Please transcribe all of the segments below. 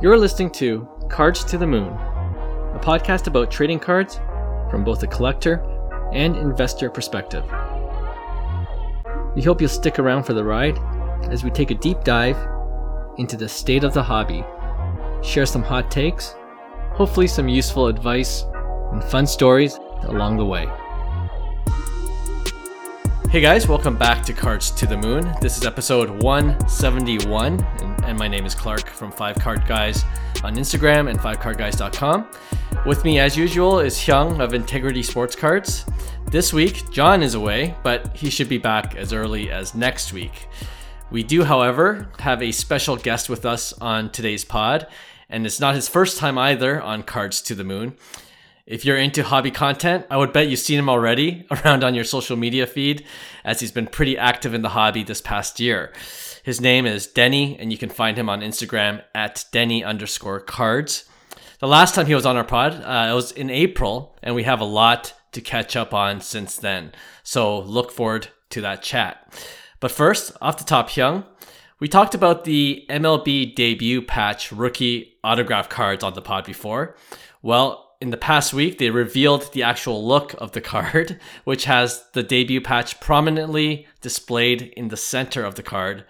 You're listening to Cards to the Moon, a podcast about trading cards from both a collector and investor perspective. We hope you'll stick around for the ride as we take a deep dive into the state of the hobby, share some hot takes, hopefully, some useful advice, and fun stories along the way. Hey guys, welcome back to Cards to the Moon. This is episode 171, and, and, my name is Clark from Five Card Guys on Instagram and FiveCardGuys.com. With me, as usual, is Hyung of Integrity Sports Cards. This week, John is away, but he should be back as early as next week. We do, however, have a special guest with us on today's pod, and it's not his first time either on Cards to the Moon. If you're into hobby content, I would bet you've seen him already around on your social media feed, as he's been pretty active in the hobby this past year. His name is Denny, and you can find him on Instagram at Denny underscore cards. The last time he was on our pod, uh, it was in April, and we have a lot to catch up on since then. So look forward to that chat. But first, off the top, Hyung, we talked about the MLB debut patch rookie autograph cards on the pod before. Well, in the past week, they revealed the actual look of the card, which has the debut patch prominently displayed in the center of the card.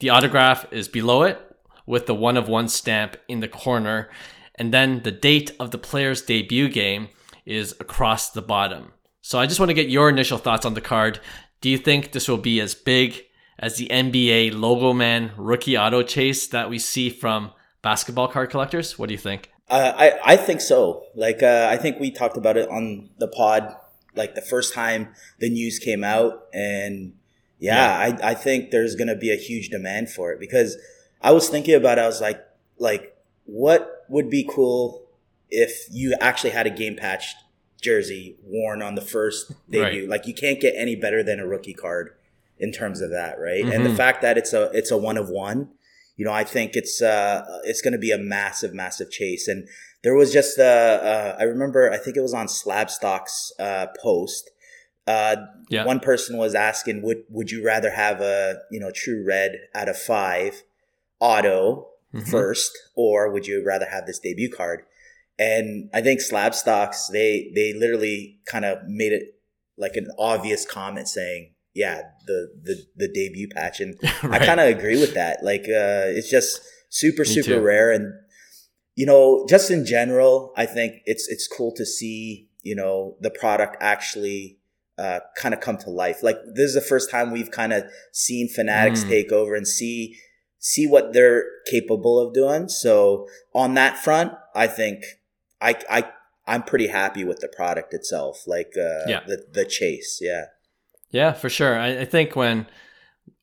The autograph is below it with the one of one stamp in the corner, and then the date of the player's debut game is across the bottom. So I just want to get your initial thoughts on the card. Do you think this will be as big as the NBA Logo Man rookie auto chase that we see from basketball card collectors? What do you think? Uh, I I think so. Like uh, I think we talked about it on the pod, like the first time the news came out, and yeah, yeah. I I think there's gonna be a huge demand for it because I was thinking about it. I was like, like what would be cool if you actually had a game patched jersey worn on the first debut? Right. Like you can't get any better than a rookie card in terms of that, right? Mm-hmm. And the mm-hmm. fact that it's a it's a one of one you know, I think it's uh, it's going to be a massive, massive chase. And there was just uh, uh, I remember I think it was on Slabstox's uh, post. Uh, yeah. One person was asking, would would you rather have a you know true red out of five auto mm-hmm. first, or would you rather have this debut card? And I think Slabstox they they literally kind of made it like an obvious comment saying yeah, the the the debut patch, and right. I kind of agree with that. Like, uh, it's just super Me super too. rare, and you know, just in general, I think it's it's cool to see you know the product actually uh, kind of come to life. Like, this is the first time we've kind of seen Fanatics mm. take over and see see what they're capable of doing. So on that front, I think I I I'm pretty happy with the product itself. Like, uh, yeah. the the chase, yeah. Yeah, for sure. I, I think when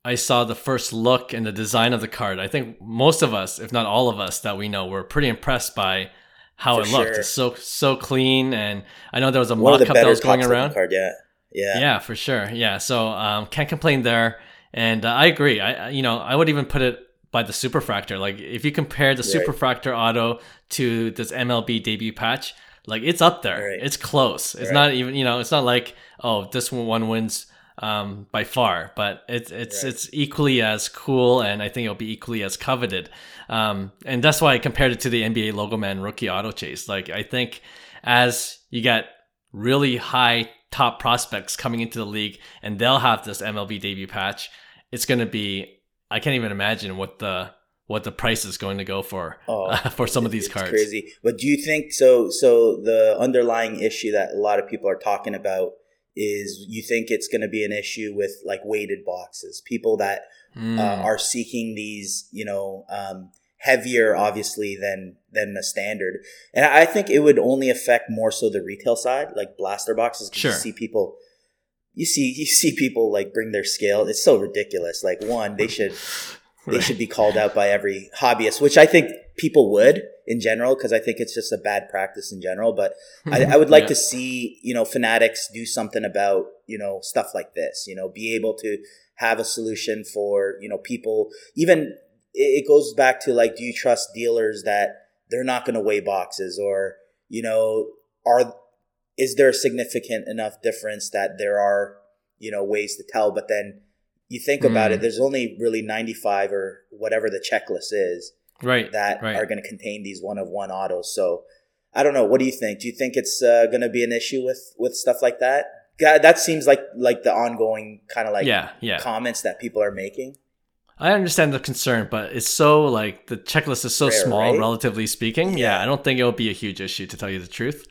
I saw the first look and the design of the card, I think most of us, if not all of us that we know, were pretty impressed by how for it looked. Sure. It's so so clean, and I know there was a mock up that was going around. Card, yeah, yeah, yeah, for sure. Yeah, so um, can't complain there. And uh, I agree. I you know I would even put it by the Superfractor. Like if you compare the right. Superfractor Auto to this MLB debut patch, like it's up there. Right. It's close. It's right. not even you know it's not like oh this one wins um, by far, but it's it's it's equally as cool, and I think it'll be equally as coveted. Um, and that's why I compared it to the NBA Logo Man rookie auto chase. Like I think as you get really high top prospects coming into the league, and they'll have this MLB debut patch, it's going to be I can't even imagine what the what the price is going to go for oh, uh, for some of these cards. Crazy, but do you think so? So the underlying issue that a lot of people are talking about is you think it's going to be an issue with like weighted boxes, people that mm. uh, are seeking these, you know, um, heavier obviously than than a standard. And I think it would only affect more so the retail side, like blaster boxes. Sure. You see people you see you see people like bring their scale. It's so ridiculous. Like one, they should they should be called out by every hobbyist, which I think people would in general because I think it's just a bad practice in general. But I, I, would like yeah. to see you know fanatics do something about you know stuff like this. You know, be able to have a solution for you know people. Even it goes back to like, do you trust dealers that they're not going to weigh boxes or you know are is there a significant enough difference that there are you know ways to tell, but then you think about mm. it, there's only really 95 or whatever the checklist is right that right. are going to contain these one of one autos. So I don't know. What do you think? Do you think it's uh, going to be an issue with with stuff like that? God, that seems like like the ongoing kind of like yeah yeah comments that people are making. I understand the concern, but it's so like the checklist is so Rare, small, right? relatively speaking. Yeah. Yeah. I don't think it'll be a huge issue to tell you the truth.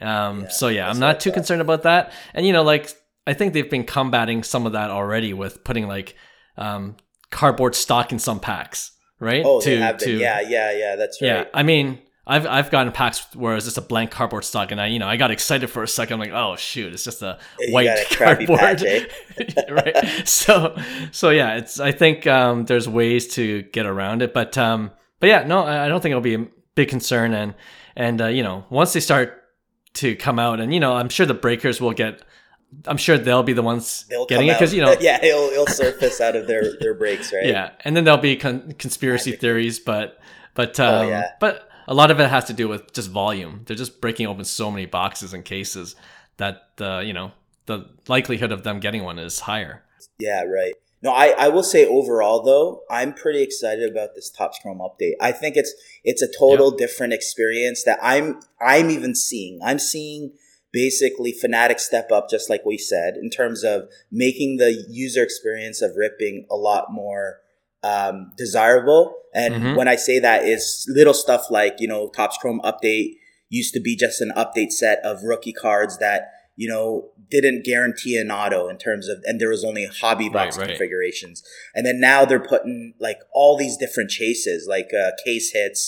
Um, Yeah, so yeah, I'm not too thought. concerned about that. And you know, like I think they've been combating some of that already with putting like um, cardboard stock in some packs, right? Oh, they have been. Yeah, yeah, yeah. That's right. yeah. I mean, I've I've gotten packs where it's just a blank cardboard stock, and I you know I got excited for a second. I'm like, oh shoot, it's just a white a cardboard, patch, eh? right? So so yeah, it's I think um, there's ways to get around it, but um, but yeah, no, I don't think it'll be a big concern, and and uh, you know once they start to come out, and you know I'm sure the breakers will get. I'm sure they'll be the ones They'll getting it because you know yeah, it'll, it'll surface out of their their breaks, right? yeah, and then there'll be con- conspiracy Magic. theories, but but um, Oh, yeah. but a lot of it has to do with just volume. They're just breaking open so many boxes and cases that the you know the likelihood of them getting one is higher. Yeah, right. No, I, I will say overall though, I'm pretty excited about this Topps Chrome update. I think it's it's a total different experience that I'm I'm even seeing. I'm seeing basically Fanatics step up just like we said in terms of making the user experience of ripping a lot more um, desirable. And Mhm. when I say that, it's little stuff like you know Topps Chrome update used to be just an update set of rookie cards that you know didn't guarantee an auto in terms of and there was only hobby box Right, right. configurations and then now they're putting like all these different chases like uh, case hits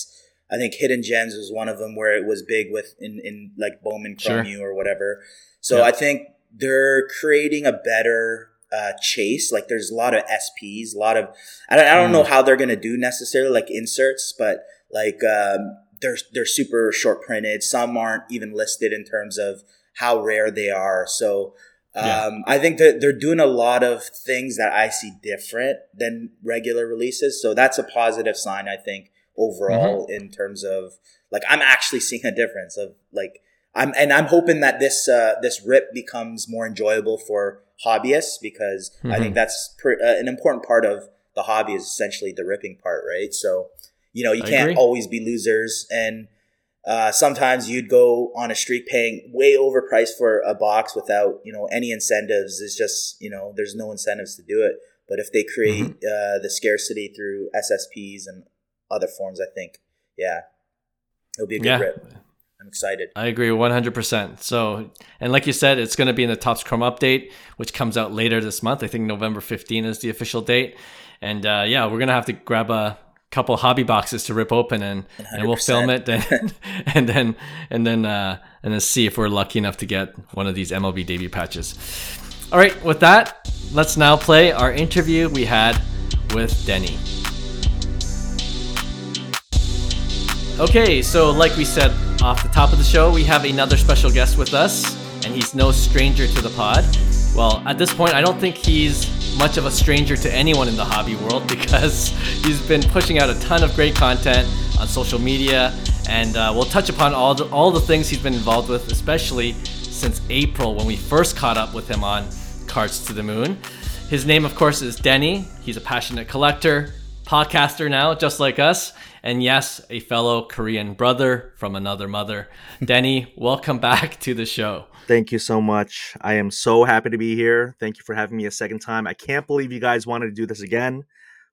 i think hidden gems was one of them where it was big with in, in like bowman Sure. chrome or whatever so Yeah. i think they're creating a better uh, chase like there's a lot of sps a lot of i don't, I don't Mm. know how they're gonna do necessarily like inserts but like um, they're they're super short printed some aren't even listed in terms of how rare they are so um, Yeah. I think that they're doing a lot of things that I see different than regular releases. So that's a positive sign, I think, overall Mm-hmm. in terms of like I'm actually seeing a difference of like I'm and I'm hoping that this uh, this rip becomes more enjoyable for hobbyists because I Mhm. think that's pre- uh, an important part of the hobby is essentially the ripping part, right? So you know you I can't agree. always be losers and uh, sometimes you'd go on a streak paying way overpriced for a box without you know any incentives. It's just you know there's no incentives to do it. But if they create Mm-hmm. uh, the scarcity through SSPs and other forms, I think yeah, it'll be a good Yeah. rip. I'm excited. I agree 100%. So, and like you said, it's going to be in the Topps Chrome update, which comes out later this month. I think November 15 is the official date. And uh, yeah, we're going to have to grab a couple hobby boxes to rip open and, and we'll film it and, and then and then uh, and then see if we're lucky enough to get one of these MLB debut patches. All right, with that, let's now play our interview we had with Denny. Okay, so like we said off the top of the show, we have another special guest with us, and he's no stranger to the pod. Well, at this point, I don't think he's much of a stranger to anyone in the hobby world because he's been pushing out a ton of great content on social media, and uh, we'll touch upon all the, all the things he's been involved with, especially since April when we first caught up with him on Cards to the Moon. His name, of course, is Denny. He's a passionate collector, podcaster now, just like us, and yes, a fellow Korean brother from another mother. Denny, welcome back to the show. Thank you so much. I am so happy to be here. Thank you for having me a second time. I can't believe you guys wanted to do this again,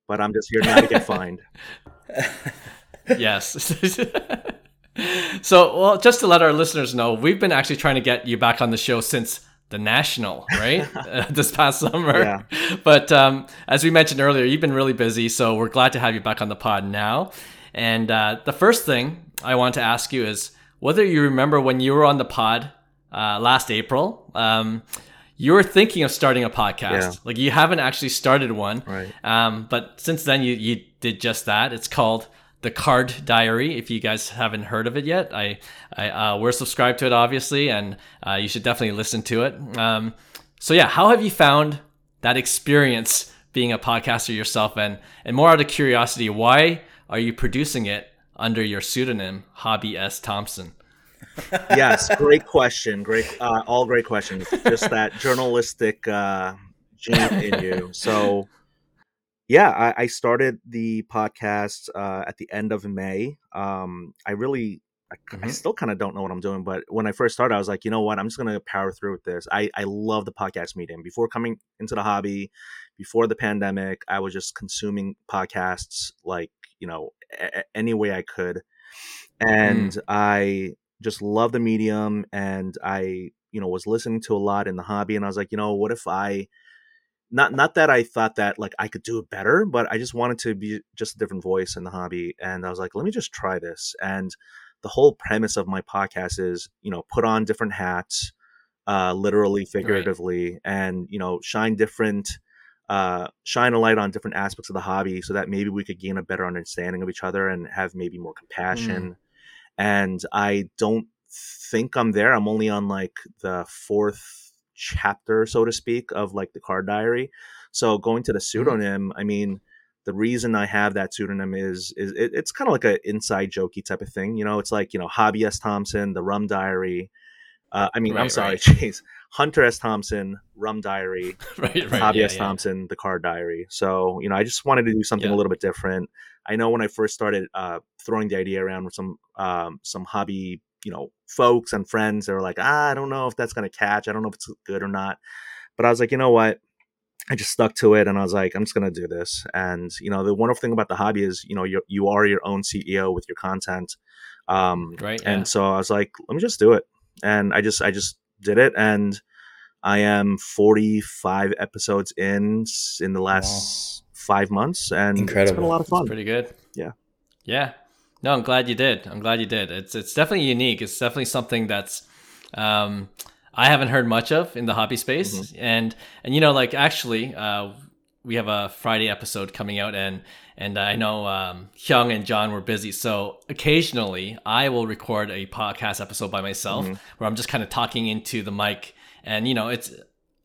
but I'm just here now to get fined. yes. so, well, just to let our listeners know, we've been actually trying to get you back on the show since the national, right? Uh, this past summer. Yeah. But um, as we mentioned earlier, you've been really busy, so we're glad to have you back on the pod now. And uh, the first thing I want to ask you is whether you remember when you were on the pod uh, last April. Um, you were thinking of starting a podcast. Yeah. Like you haven't actually started one. Right. Um, but since then, you, you did just that. It's called the Card Diary. If you guys haven't heard of it yet, I, I uh, we're subscribed to it obviously, and uh, you should definitely listen to it. Um, so yeah, how have you found that experience being a podcaster yourself? And and more out of curiosity, why are you producing it under your pseudonym Hobby S Thompson? Yes, great question. Great, uh, all great questions. Just that journalistic uh, gene in you. So, yeah, I, I started the podcast uh, at the end of May. Um, I really, I, I Mhm. still kind of don't know what I'm doing, but when I first started, I was like, you know what, I'm just gonna power through with this. I I love the podcast medium. Before coming into the hobby, before the pandemic, I was just consuming podcasts like you know a- any way I could, and I just love the medium, and I you know was listening to a lot in the hobby, and I was like, you know, what if I not not that I thought that like I could do it better, but I just wanted to be just a different voice in the hobby. And I was like, let me just try this. And the whole premise of my podcast is, you know, put on different hats, uh, literally, figuratively, and you know, shine different, uh, shine a light on different aspects of the hobby, so that maybe we could gain a better understanding of each other and have maybe more compassion. And I don't think I'm there. I'm only on like the fourth chapter, so to speak, of like the card diary. So going to the pseudonym, I mean, the reason I have that pseudonym is is it, it's kind of like an inside jokey type of thing. You know, it's like you know Hobby S. Thompson, the Rum Diary. Uh, I mean, I'm Right, sorry, right. jeez, Hunter S. Thompson, Rum Diary, right, right. Hobby yeah, S. yeah. Thompson, the card diary. So, you know, I just wanted to do something Yeah. a little bit different. I know when I first started uh, throwing the idea around with some um, some hobby, you know, folks and friends, they were like, ah, I don't know if that's gonna catch. I don't know if it's good or not. But I was like, you know what? I just stuck to it, and I was like, I'm just gonna do this. And you know, the wonderful thing about the hobby is, you know, you you are your own CEO with your content. Um, Right, And so I was like, let me just do it, and I just I just did it, and I am 45 episodes in in the last five months, and it's been a lot of fun. Pretty good. Yeah. Yeah. No, I'm glad you did. I'm glad you did. It's it's definitely unique. It's definitely something that's um I haven't heard much of in the hobby space. Mm-hmm. And and you know, like actually, uh we have a Friday episode coming out and and I know um Hyung and John were busy. So occasionally I will record a podcast episode by myself Mm-hmm. where I'm just kind of talking into the mic and you know, it's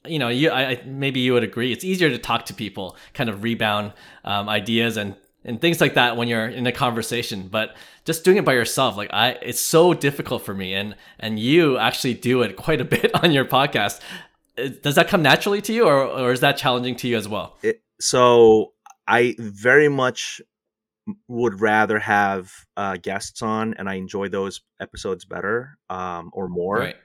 you know, you I, maybe you would agree. It's easier to talk to people, kind of rebound um, ideas and and things like that when you're in a conversation. But just doing it by yourself, like I, it's so difficult for me. And and you actually do it quite a bit on your podcast. Does that come naturally to you, or or is that challenging to you as well? It, so I very much would rather have uh, guests on, and I enjoy those episodes better um, or more. Right.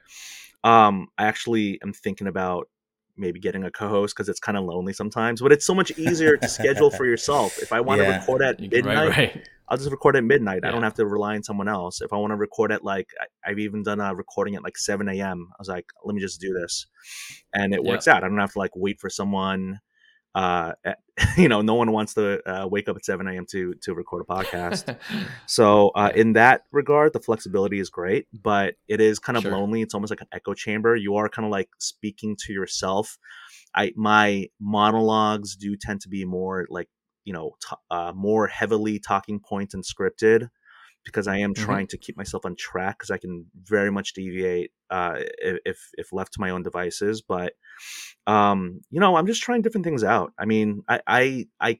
Um, I actually am thinking about maybe getting a co-host because it's kind of lonely sometimes, but it's so much easier to schedule for yourself. If I want to Yeah. record at midnight, right, right. I'll just record at midnight. I don't have to rely on someone else. If I want to record at like, I've even done a recording at like 7 a.m. I was like, let me just do this. And it Yeah. works out. I don't have to like wait for someone. Uh, you know, no one wants to uh, wake up at 7 a.m. to to record a podcast. So uh, in that regard, the flexibility is great, but it is kind of Sure. lonely. It's almost like an echo chamber. You are kind of like speaking to yourself. I my monologues do tend to be more like you know t- uh, more heavily talking points and scripted because I am Mhm. trying to keep myself on track because I can very much deviate uh, if if left to my own devices. But um, you know, I'm just trying different things out. I mean, I I, I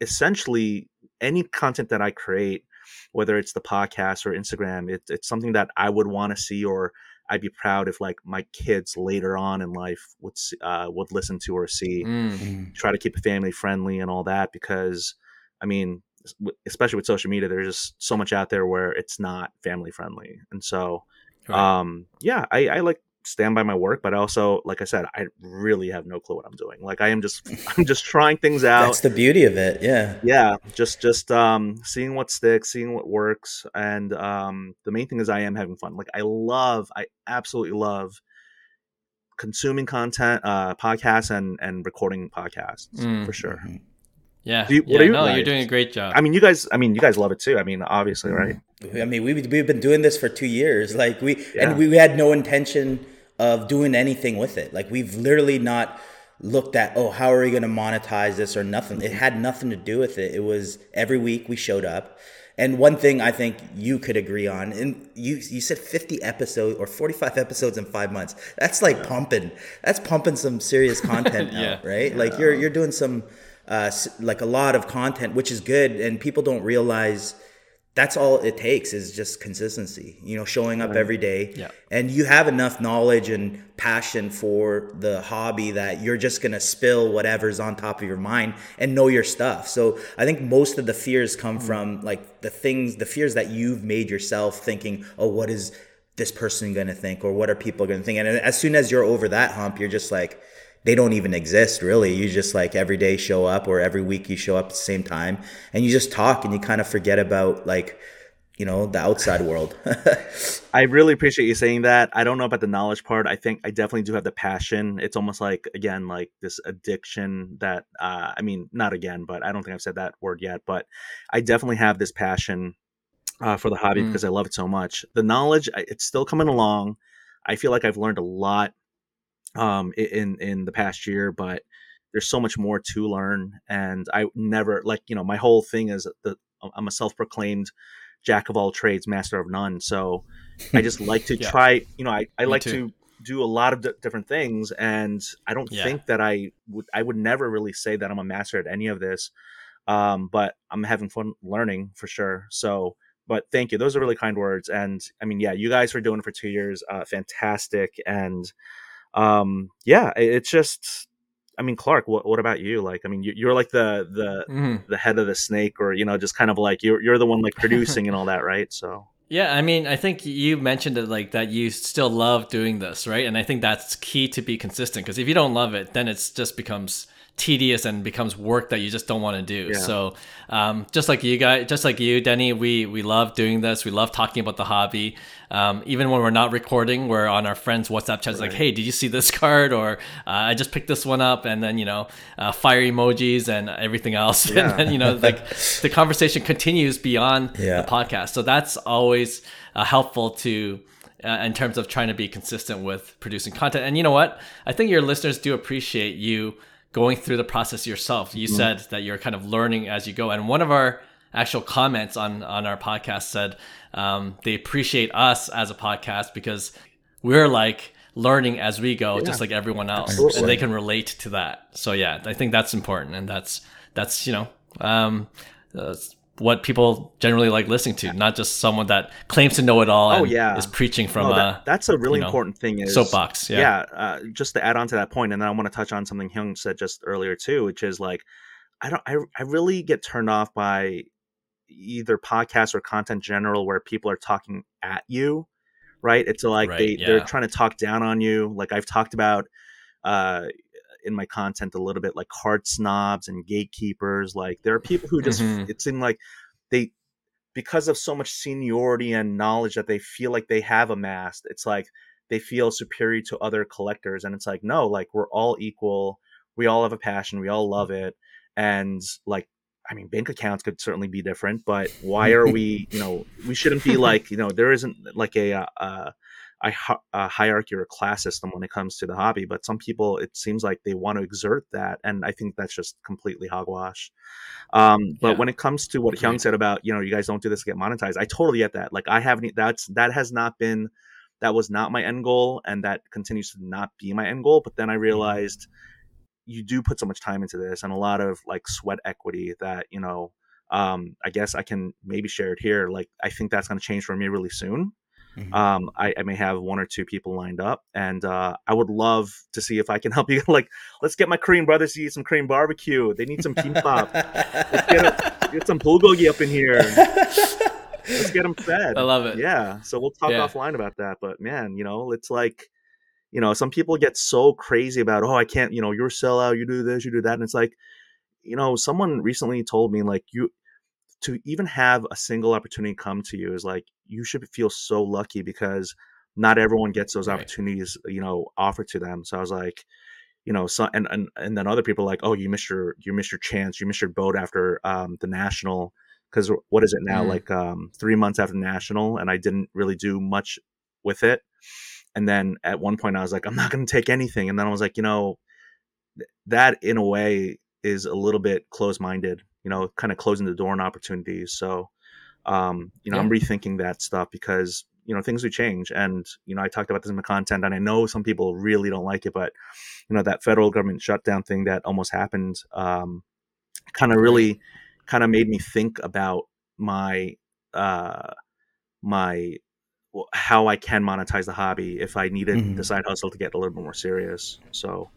essentially any content that I create, whether it's the podcast or Instagram, it, it's something that I would want to see or I'd be proud if like my kids later on in life would uh, would listen to or see. Mm, Mm. Try to keep it family friendly and all that because, I mean, es- w- especially with social media, there's just so much out there where it's not family friendly, and so right. um, yeah, I, I like stand by my work, but also, like I said, I really have no clue what I'm doing. Like I am just I'm just trying things out That's the beauty of it. Yeah. yeah just just um seeing what sticks seeing what works and um the main thing is i am having fun like i love i absolutely love consuming content uh podcasts and and recording podcasts Mm. for sure Mhm. Yeah. do you- what yeah are you no, you're doing a great job. i mean you guys i mean you guys love it too i mean obviously mm-hmm. right I mean, we we've been doing this for two years. Like we Yeah. and we had no intention of doing anything with it. Like we've literally not looked at oh how are we going to monetize this or nothing. It had nothing to do with it. It was every week we showed up. And one thing I think you could agree on, and you you said 50 episodes or 45 episodes in five months. That's like pumping. That's pumping some serious content Yeah. out, right? Like you're you're doing some uh, like a lot of content, which is good, and people don't realize that's all it takes is just consistency you know showing up every day. Yeah. and you have enough knowledge and passion for the hobby that you're just going to spill whatever's on top of your mind and know your stuff. So i think most of the fears come from like the things the fears that you've made yourself thinking oh what is this person going to think or what are people going to think? And as soon as you're over that hump you're just like they don't even exist really. You just like every day show up or every week you show up at the same time and you just talk and you kind of forget about like, you know, the outside world. I really appreciate you saying that. I don't know about the knowledge part. I think I definitely do have the passion. It's almost like again, like this addiction that uh, I mean, not again, but I don't think I've said that word yet. But I definitely have this passion uh, for the hobby Mm. because I love it so much. The knowledge, it's still coming along. I feel like I've learned a lot um, in in the past year, but there's so much more to learn. And I never like you know my whole thing is that I'm a self-proclaimed jack of all trades, master of none. So I just like to Yeah. try. You know, I I Me like too. to do a lot of di- different things, and I don't Yeah. think that I would I would never really say that I'm a master at any of this. Um, but I'm having fun learning for sure. So. But thank you. Those are really kind words. And I mean, yeah, you guys were doing it for two years. Uh, fantastic. And um yeah it's just i mean clark what, what about you like i mean you, you're like the the Mhm. the head of the snake or you know just kind of like you're, you're the one like producing and all that right so Yeah, I mean, I think you mentioned it like that you still love doing this, right? And I think that's key to be consistent because if you don't love it, then it's just becomes tedious and becomes work that you just don't want to do. Yeah. So, um, just like you guys, just like you, Denny, we we love doing this. We love talking about the hobby. Um, even when we're not recording, we're on our friends' WhatsApp chats, like, "Hey, did you see this card?" Or uh, "I just picked this one up," and then you know, uh, fire emojis and everything else, Yeah. and then you know, like the conversation continues beyond Yeah. the podcast. So that's always uh, helpful to. Uh, in terms of trying to be consistent with producing content, and you know what, I think your listeners do appreciate you going through the process yourself. You said that you're kind of learning as you go, and one of our actual comments on on our podcast said um, they appreciate us as a podcast because we're like learning as we go, just like everyone else, Absolutely. and they can relate to that. So yeah, I think that's important, and that's that's you know um, that's what people generally like listening to, not just someone that claims to know it all. Oh, and yeah. is preaching from No, uh, that, that's a really you know, important thing is soapbox. Yeah. yeah, uh, just to add on to that point and then i want to touch on something hyung said just earlier too which is like i don't i, I really get turned off by either podcasts or content general where people are talking at you right it's like Right, they yeah. they're trying to talk down on you like i've talked about uh in my content a little bit like card snobs and gatekeepers like there are people who just Mhm. it seemed like they because of so much seniority and knowledge that they feel like they have amassed it's like they feel superior to other collectors and it's like no like we're all equal we all have a passion we all love it and like i mean bank accounts could certainly be different but why are we you know we shouldn't be like you know there isn't like a uh, uh, a, a hierarchy or a class system when it comes to the hobby but some people it seems like they want to exert that and i think that's just completely hogwash. Um, but Yeah. when it comes to what Hyung said about you know you guys don't do this to get monetized i totally get that like i haven't that's that has not been that was not my end goal and that continues to not be my end goal but then i realized you do put so much time into this and a lot of like sweat equity that you know um i guess i can maybe share it here like i think that's going to change for me really soon Mhm. um I, I may have one or two people lined up and uh i would love to see if i can help you like let's get my korean brothers to eat some korean barbecue they need some kimbap let's get, a, get some bulgogi up in here let's get them fed. I love it. Yeah. So we'll talk Yeah. offline about that. But man, you know, it's like, you know, some people get so crazy about, oh, I can't, you know, you're a sellout, you do this, you do that. And it's like, you know, someone recently told me, like, you, to even have a single opportunity come to you is like, you should feel so lucky because not everyone gets those Right. opportunities, you know, offered to them. So I was like, you know, so and and and then other people like, oh, you missed your you missed your chance, you missed your boat after um, the national because what is it now Mm. like um, three months after national, and I didn't really do much with it. And then at one point, I was like, I'm not going to take anything, and then I was like, you know, th- that in a way is a little bit closed minded, you know, kind of closing the door on opportunities. So, um, you know, I'm rethinking that stuff because you know things do change and you know i talked about this in the content and i know some people really don't like it but you know that federal government shutdown thing that almost happened um, kind of really kind of made me think about my uh, my how I can monetize the hobby if I needed mm-hmm. the side hustle to get a little bit more serious. So,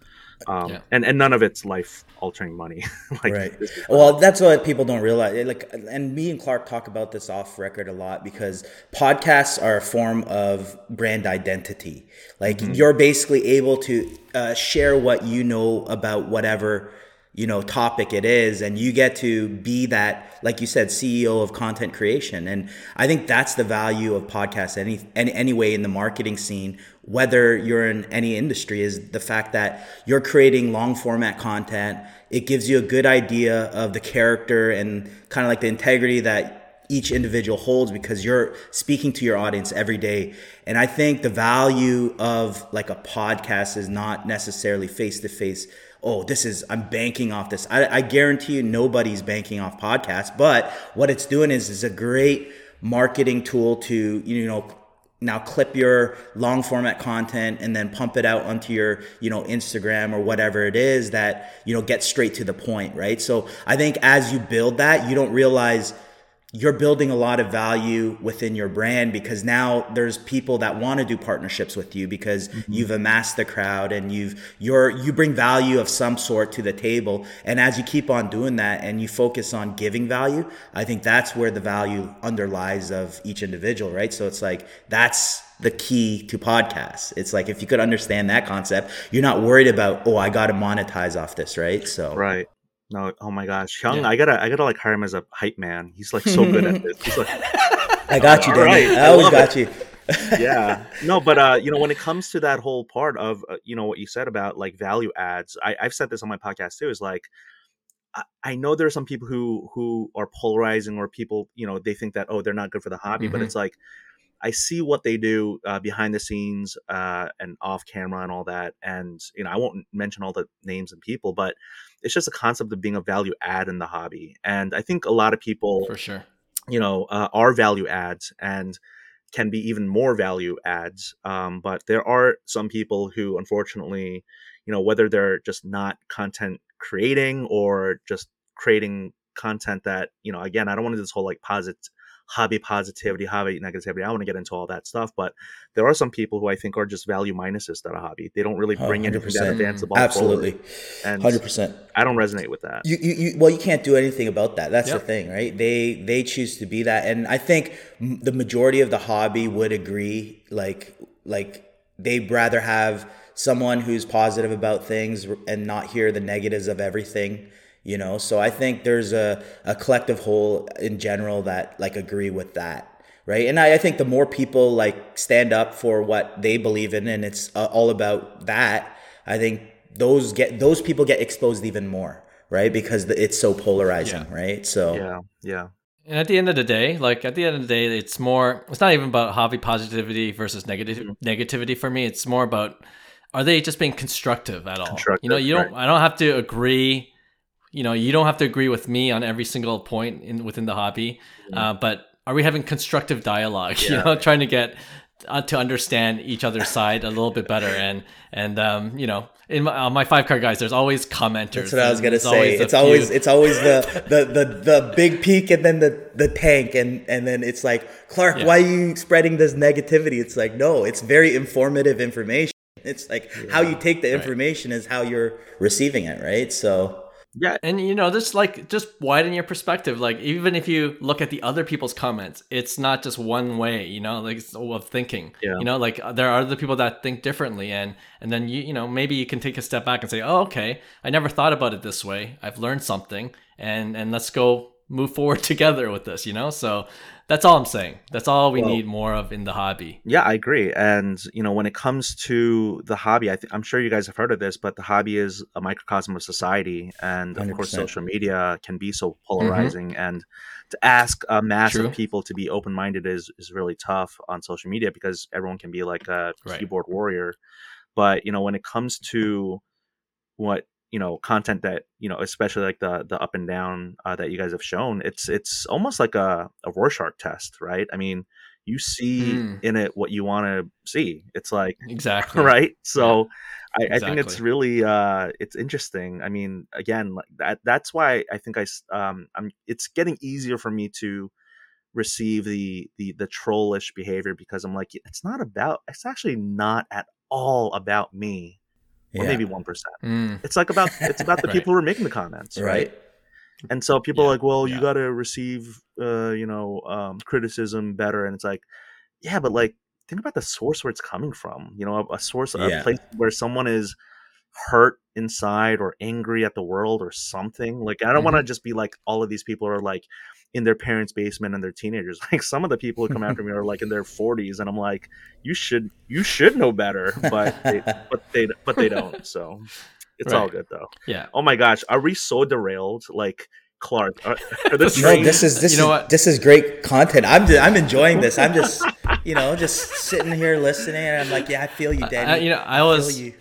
um, yeah. and and none of it's life altering money. like, right. Well, that's what people don't realize. Like, and me and Clark talk about this off record a lot because podcasts are a form of brand identity. Like, mm-hmm. you're basically able to uh, share what you know about whatever you know topic it is and you get to be that like you said ceo of content creation. And i think that's the value of podcasts any, any anyway in the marketing scene whether you're in any industry is the fact that you're creating long format content. It gives you a good idea of the character and kind of like the integrity that each individual holds because you're speaking to your audience every day. And i think the value of like a podcast is not necessarily face to face oh, this is, I'm banking off this. I, I guarantee you nobody's banking off podcasts, but what it's doing is, is a great marketing tool to, you know, now clip your long format content and then pump it out onto your you know instagram or whatever it is that you know get straight to the point right so i think as you build that you don't realize you're building a lot of value within your brand because now there's people that want to do partnerships with you because mm-hmm. you've amassed the crowd and you've you're you bring value of some sort to the table. And as you keep on doing that and you focus on giving value i think that's where the value underlies of each individual right? So it's like that's the key to podcasts. It's like if you could understand that concept you're not worried about oh i got to monetize off this right? So right no, oh my gosh, Hyung, yeah. I gotta, I gotta like hire him as a hype man. He's like so good at this. He's like, I got you, Danny. Right, I, I always got it. you. yeah, no, but uh, you know, when it comes to that whole part of, uh, you know, what you said about like value adds, I, I've said this on my podcast too. Is like, I, I know there are some people who who are polarizing, or people, you know, they think that oh, they're not good for the hobby, mm-hmm. but it's like I see what they do uh, behind the scenes uh, and off camera and all that. And you know, I won't mention all the names and people, but it's just a concept of being a value add in the hobby. And I think a lot of people, for sure, you know, uh, are value adds and can be even more value adds. Um, but there are some people who, unfortunately, you know, whether they're just not content creating or just creating content that you know again i don't want to do this whole like posit hobby positivity, hobby negativity. I want to get into all that stuff, but there are some people who I think are just value minuses to a hobby. They don't really bring oh, anything that advance the ball Absolutely, hundred percent. I don't resonate with that. You, you, you, well, you can't do anything about that. That's yep. the thing, right? They they choose to be that, and I think the majority of the hobby would agree. Like like they'd rather have someone who's positive about things and not hear the negatives of everything you know so i think there's a, a collective whole in general that like agree with that right and I, I think the more people like stand up for what they believe in and it's uh, all about that i think those get those people get exposed even more right because it's so polarizing yeah. right so yeah yeah and at the end of the day, like at the end of the day, it's more. It's not even about hobby positivity versus negative mm-hmm. negativity for me. It's more about are they just being constructive at all? Constructive, you know, you don't. Right. I don't have to agree you know, you don't have to agree with me on every single point in within the hobby, uh, but are we having constructive dialogue? Yeah. You know, trying to get uh, to understand each other's side a little bit better, and and um, you know, in my, uh, my five card guys, there's always commenters. That's what I was gonna say. It's always it's always the, the the the big peak and then the the tank, and and then it's like Clark, yeah. why are you spreading this negativity? It's like no, it's very informative information. It's like yeah. how you take the information right. is how you're receiving it, right? So yeah, and you know, just like just widen your perspective. Like even if you look at the other people's comments, it's not just one way. You know, like of thinking. Yeah. You know, like uh, there are other people that think differently, and and then you you know maybe you can take a step back and say, oh, okay, I never thought about it this way. I've learned something, and and let's go move forward together with this. You know, so that's all I'm saying. That's all we well, need more of in the hobby. Yeah, I agree. And you know, when it comes to the hobby, I am sure you guys have heard of this, but the hobby is a microcosm of society, and of 100%. course, social media can be so mm-hmm. polarizing. Mm-hmm. And to ask a mass True. of people to be open minded is is really tough on social media because everyone can be like a right. keyboard warrior. But you know, when it comes to what you know content that you know especially like the the up and down uh, that you guys have shown it's it's almost like a, a rorschach test right i mean you see mm. in it what you want to see it's like exactly right so yeah, I, exactly. I, think it's really uh it's interesting i mean again like that that's why i think i um i'm it's getting easier for me to receive the the the trollish behavior because I'm like, it's not about. It's actually not at all about me, or Yeah. maybe one percent. Mm. It's like about it's about the Right. people who are making the comments, right? right. And so people Yeah, are like, well, yeah. you got to receive, uh, you know, um, criticism better. And it's like, yeah, but like, think about the source where it's coming from. You know, a, a source, a place where someone is hurt inside or angry at the world or something. Like, I don't want to just be like all of these people are like in their parents' basement and they're teenagers. Like, some of the people who come after me are like in their 40s, and I'm like, you should, you should know better, but they, but they, but they don't. So it's all good though. Yeah. Oh my gosh, are we so derailed? Like Clark, are, are the No, No, this is this You know is what? this is great content. I'm just, I'm enjoying this. I'm just you know just sitting here listening, and I'm like, yeah, I feel you, Danny. I, you know, I feel was you.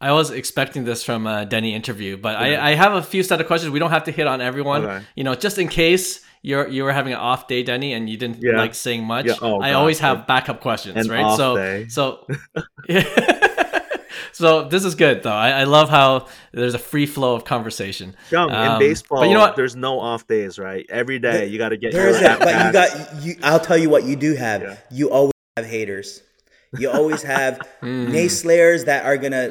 I was expecting this from a Denny interview, but I, I have a few set of questions. We don't have to hit on everyone. Okay. You know, just in case you're you were having an off day, Denny, and you didn't Yeah. like saying much. Yeah. Oh, I God. always have backup questions, An right? off so day. so so this is good though. I, I love how there's a free flow of conversation. Young in Um, baseball, but you know what? there's no off days, right? Every day you got to get There your that, but you got you. I'll tell you what you do have. Yeah. You always have haters. You always have Hmm. naysayers that are gonna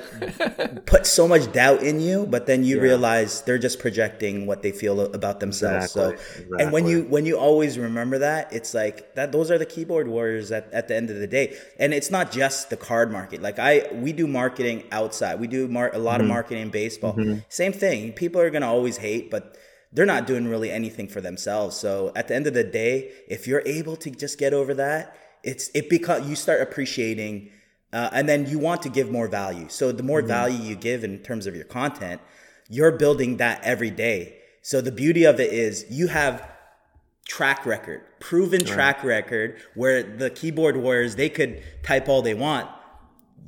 put so much doubt in you, but then you Yeah. realize they're just projecting what they feel about themselves. So, Exactly, and when you when you always remember that, it's like that. Those are the keyboard warriors at, at the end of the day. And it's not just the card market. Like I, we do marketing outside. We do mar- a lot of Mm-hmm. marketing in baseball. Same thing. People are gonna always hate, but they're not doing really anything for themselves. So at the end of the day, if you're able to just get over that, it's it because you start appreciating, uh, and then you want to give more value. So the more value you give in terms of your content, you're building that every day. So the beauty of it is you have track record, proven track record, where the keyboard warriors they could type all they want,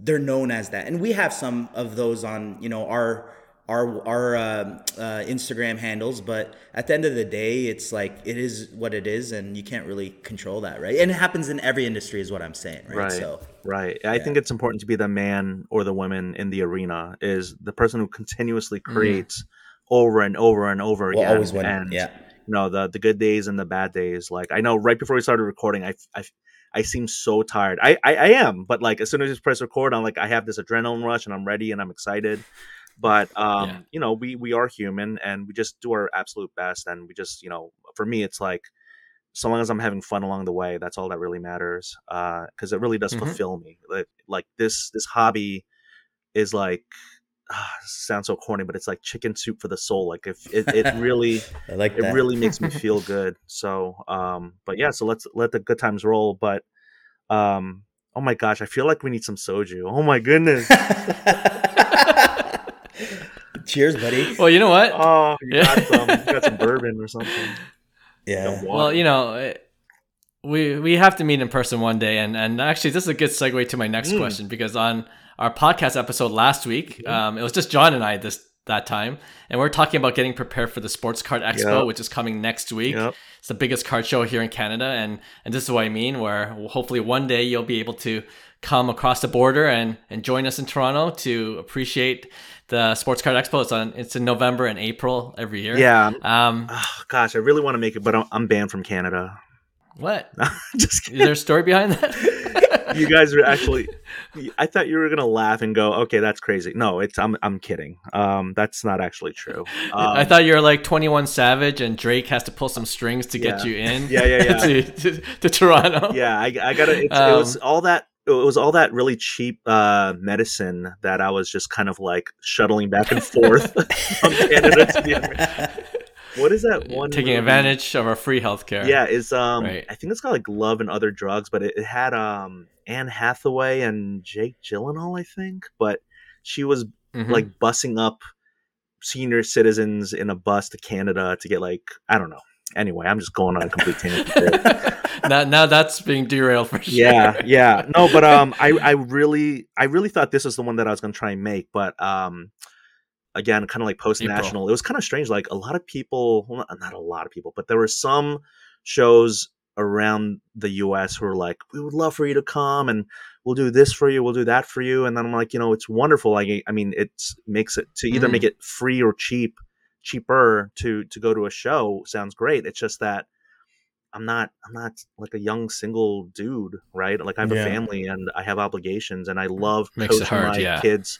they're known as that, and we have some of those on you know our our our um uh, Instagram handles. But at the end of the day, it's like it is what it is, and you can't really control that, right? And it happens in every industry, is what I'm saying, right? Right. So Right. I think it's important to be the man or the woman in the arena is the person who continuously creates over and over and over we'll again. always win. And yeah. you know the the good days and the bad days. Like I know right before we started recording, I I, I seem so tired. I, I I am, but like as soon as you press record, I'm like I have this adrenaline rush and I'm ready and I'm excited. But um, Yeah. you know, we we are human and we just do our absolute best. And we just you know, for me, it's like so long as I'm having fun along the way, that's all that really matters. Because it really does Mhm. fulfill me. Like, like this this hobby is like. ah, sounds so corny, but it's like chicken soup for the soul. Like if it, it really like it really makes me feel good so um but yeah so let's let the good times roll but um oh my gosh i feel like we need some soju oh my goodness Cheers, buddy. Well, you know what? oh you Yeah. got some you got some bourbon or something Yeah. Well, you know, it- we we have to meet in person one day, and and actually, this is a good segue to my next Mm. question because on our podcast episode last week, Mm-hmm. um, it was just John and I this that time, and we're talking about getting prepared for the Sports Card Expo, Yep. which is coming next week. Yep. It's the biggest card show here in Canada, and and this is what I mean. Where hopefully one day you'll be able to come across the border and and join us in Toronto to appreciate the Sports Card Expo. It's on it's in November and April every year. yeah Um. oh, gosh i really want to make it but i'm, I'm banned from canada What? just Is there a story behind that? you guys are actually i thought you were gonna laugh and go okay that's crazy no it's i'm, I'm kidding um that's not actually true um, I thought you were like 21 Savage and Drake has to pull some strings to get you in. Yeah, yeah, yeah. to, to, to Toronto. yeah i, I gotta it's, it was Um, all that it was all that really cheap uh medicine that i was just kind of like shuttling back and forth from canada to the America. what is that one Taking movie? advantage of our free healthcare. yeah it's um Right. i think it's called like love and other drugs but it, it had um anne hathaway and jake gyllenhaal i think but she was Mhm. like busing up senior citizens in a bus to canada to get like i don't know anyway i'm just going on a complete tangent. Now, now that's being derailed for sure. yeah yeah. No but um i i really i really thought this was the one that i was going to try and make but um again kind of like post national it was kind of strange like a lot of people well, not, a lot of people but there were some shows around the us who were like we would love for you to come and we'll do this for you we'll do that for you and then i'm like you know it's wonderful. Like i mean it makes it to either Mhm. make it free or cheap cheaper to to go to a show sounds great it's just that I'm not I'm not like a young single dude, right? Like I have Yeah. a family and I have obligations and I love Makes coaching hard, my yeah. kids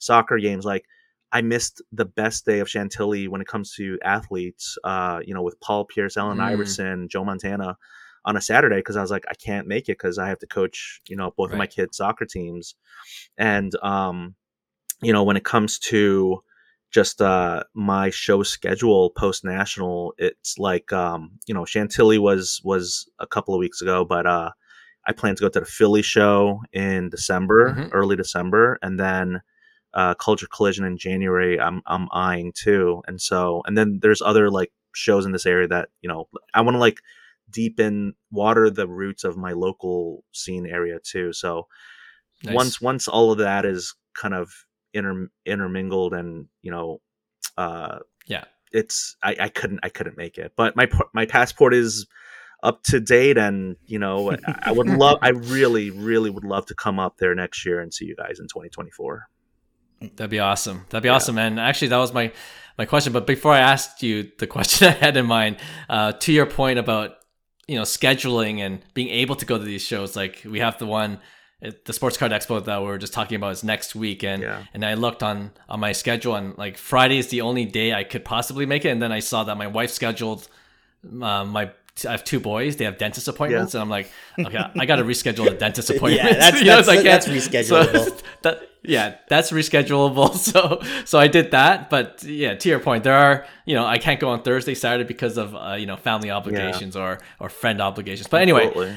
soccer games. Like I missed the best day of Chantilly when it comes to athletes, uh, you know, with Paul Pierce, Allen Mm. Iverson, Joe Montana on a Saturday because I was like, I can't make it because I have to coach, you know, both of my kids' soccer teams. And um, you know, when it comes to just uh my show schedule post national, it's like um, you know, Chantilly was was a couple of weeks ago, but uh I plan to go to the Philly show in December, Mhm. early December, and then uh, Culture Collision in January. I'm I'm eyeing too, and so and then there's other like shows in this area that you know I want to like deepen water the roots of my local scene area too. So Nice. once once all of that is kind of inter, intermingled and you know uh Yeah. it's I, I couldn't i couldn't make it but my my passport is up to date and you know I- would love i really really would love to come up there next year and see you guys in 2024 That'd be awesome. That'd be Yeah. awesome. And actually, that was my my question. But before I asked you the question I had in mind, uh, to your point about you know scheduling and being able to go to these shows, like we have the one. At The Sports Card Expo that we are just talking about is next week, and Yeah. and I looked on on my schedule, and like Friday is the only day I could possibly make it, and then I saw that my wife scheduled uh, my I have two boys. They have dentist appointments, and I'm like, okay, I got to reschedule the dentist appointment. that's- You know, it's that's- yeah. that's reschedulable. that, yeah, that's reschedulable. So so I did that, but yeah, to your point, there are you know I can't go on Thursday, Saturday because of uh, you know family obligations or or friend obligations. But anyway, Totally.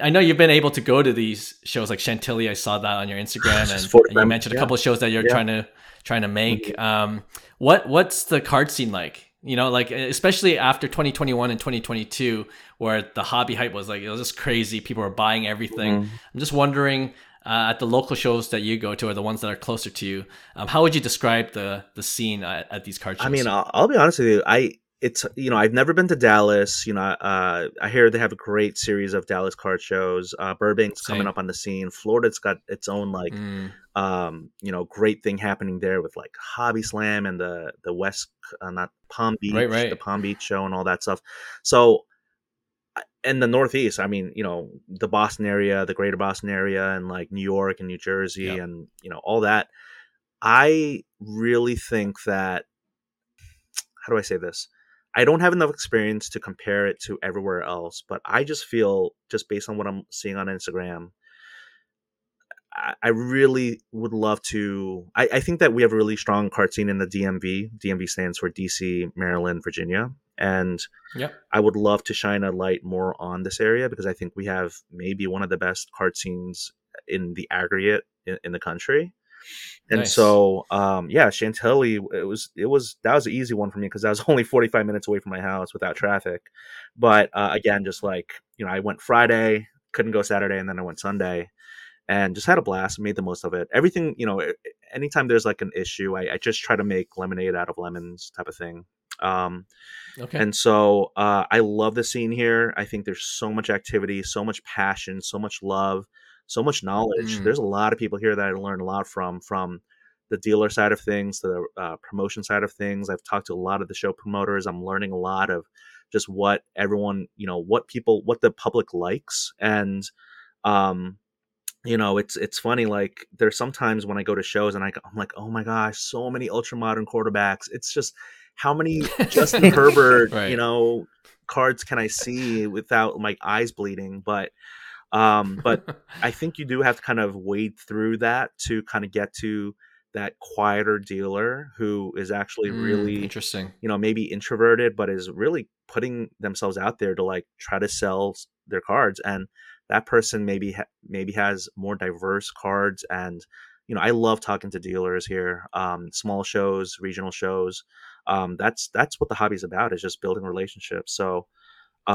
I know you've been able to go to these shows like Chantilly. I saw that on your Instagram, and, and you mentioned a yeah. couple of shows that you're Yeah. trying to trying to make. Um, what what's the card scene like? You know, like especially after 2021 and 2022, where the hobby hype was like it was just crazy. People were buying everything. Mm-hmm. I'm just wondering. Uh, at the local shows that you go to, or the ones that are closer to you, um, how would you describe the the scene at, at these card shows? I mean, I'll, I'll be honest with you. I it's you know I've never been to Dallas. You know, uh, I hear they have a great series of Dallas card shows. Uh, Burbank's coming up on the scene. Florida's got its own like Mm, um you know great thing happening there with like Hobby Slam and the the West uh, not Palm Beach Right, right. the Palm Beach show and all that stuff. So and the Northeast, I mean, you know, the Boston area, the greater Boston area and like New York and New Jersey Yep. and you know all that. I really think that how do I say this? I don't have enough experience to compare it to everywhere else, but I just feel just based on what I'm seeing on Instagram, I, I really would love to. I, I think that we have a really strong card scene in the DMV. DMV stands for DC, Maryland, Virginia, and Yep. I would love to shine a light more on this area because I think we have maybe one of the best card scenes in the aggregate in, in the country. And Nice. so, um, yeah, Chantilly, it was, it was, that was an easy one for me because I was only 45 minutes away from my house without traffic. But, uh, again, just like, you know, I went Friday, couldn't go Saturday, and then I went Sunday and just had a blast, made the most of it. Everything, you know, anytime there's like an issue, I, I just try to make lemonade out of lemons type of thing. Um, okay. and so uh, I love the scene here. I think there's so much activity, so much passion, so much love, so much knowledge. Mm. There's a lot of people here that I learned a lot from, from the dealer side of things, to the uh, promotion side of things. I've talked to a lot of the show promoters. I'm learning a lot of just what everyone, you know, what people, what the public likes, and um, you know, it's it's funny. Like there's sometimes when I go to shows and I, I'm like, oh my gosh, so many ultra modern quarterbacks. It's just how many Justin Herbert, Right. you know, cards can I see without my eyes bleeding? But um, but I think you do have to kind of wade through that to kind of get to that quieter dealer who is actually Mm, really interesting. you know maybe introverted but is really putting themselves out there to like try to sell their cards and that person maybe ha- maybe has more diverse cards and you know i love talking to dealers here um, small shows regional shows um, that's that's what the hobby's about is just building relationships so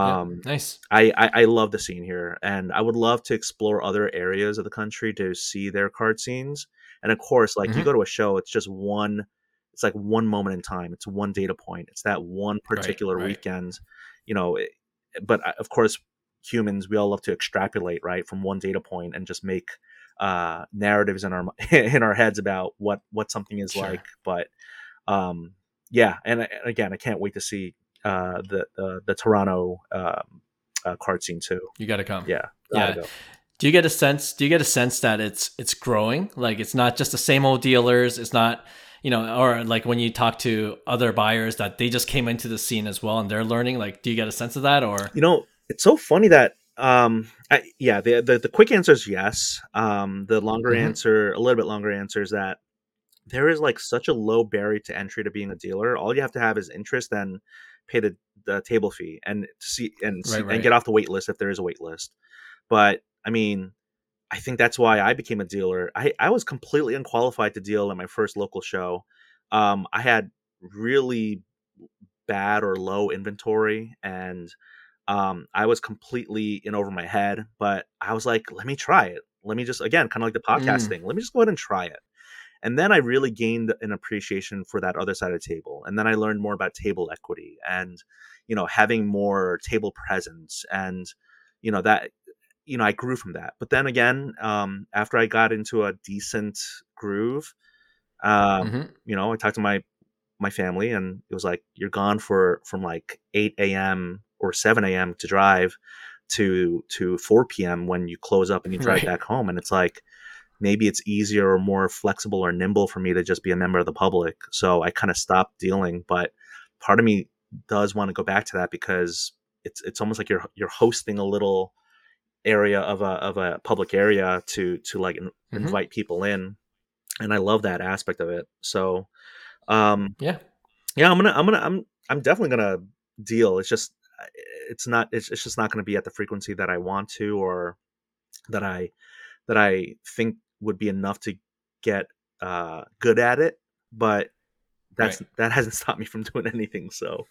Yeah, um, nice. I, I I love the scene here, and I would love to explore other areas of the country to see their card scenes. And of course, like you Mhm. go to a show, it's just one. It's like one moment in time. It's one data point. It's that one particular right. weekend, you know. it- But uh, of course, humans we all love to extrapolate right from one data point and just make uh, narratives in our in our heads about what what something is Sure. like. But um, yeah, and and again, I can't wait to see uh, the, the the Toronto um, uh, card scene too. You got to come. Yeah, yeah. Go. Do you get a sense? Do you get a sense that it's it's growing? Like it's not just the same old dealers. It's not you know, or like when you talk to other buyers that they just came into the scene as well and they're learning. Like, do you get a sense of that? Or you know, it's so funny that um I, yeah the, the, the quick answer is yes um the longer mm-hmm. answer a little bit longer answer is that there is like such a low barrier to entry to being a dealer all you have to have is interest and pay the, the table fee and see and see, right, right. and get off the wait list if there is a wait list but i mean i think that's why i became a dealer i i was completely unqualified to deal at my first local show um i had really bad or low inventory and um, I was completely in over my head, but I was like, let me try it. Let me just, again, kind of like the podcast mm. thing, let me just go ahead and try it. And then I really gained an appreciation for that other side of the table. And then I learned more about table equity and, you know, having more table presence. And, you know, that, you know, I grew from that. But then again, um, after I got into a decent groove, um, mm-hmm. you know, I talked to my my family and it was like you're gone for from like 8 a.m or 7 a.m. to drive to to 4 p.m. when you close up and you drive right. back home. And it's like maybe it's easier or more flexible or nimble for me to just be a member of the public. So I kind of stopped dealing. But part of me does want to go back to that because it's it's almost like you're you're hosting a little area of a of a public area to to like mm-hmm. invite people in and i love that aspect of it so um yeah yeah i'm gonna i'm gonna i'm i'm definitely gonna deal it's just it's not it's, it's just not going to be at the frequency that I want to or that I that I think would be enough to get uh, good at it. But that's right. that hasn't stopped me from doing anything. So.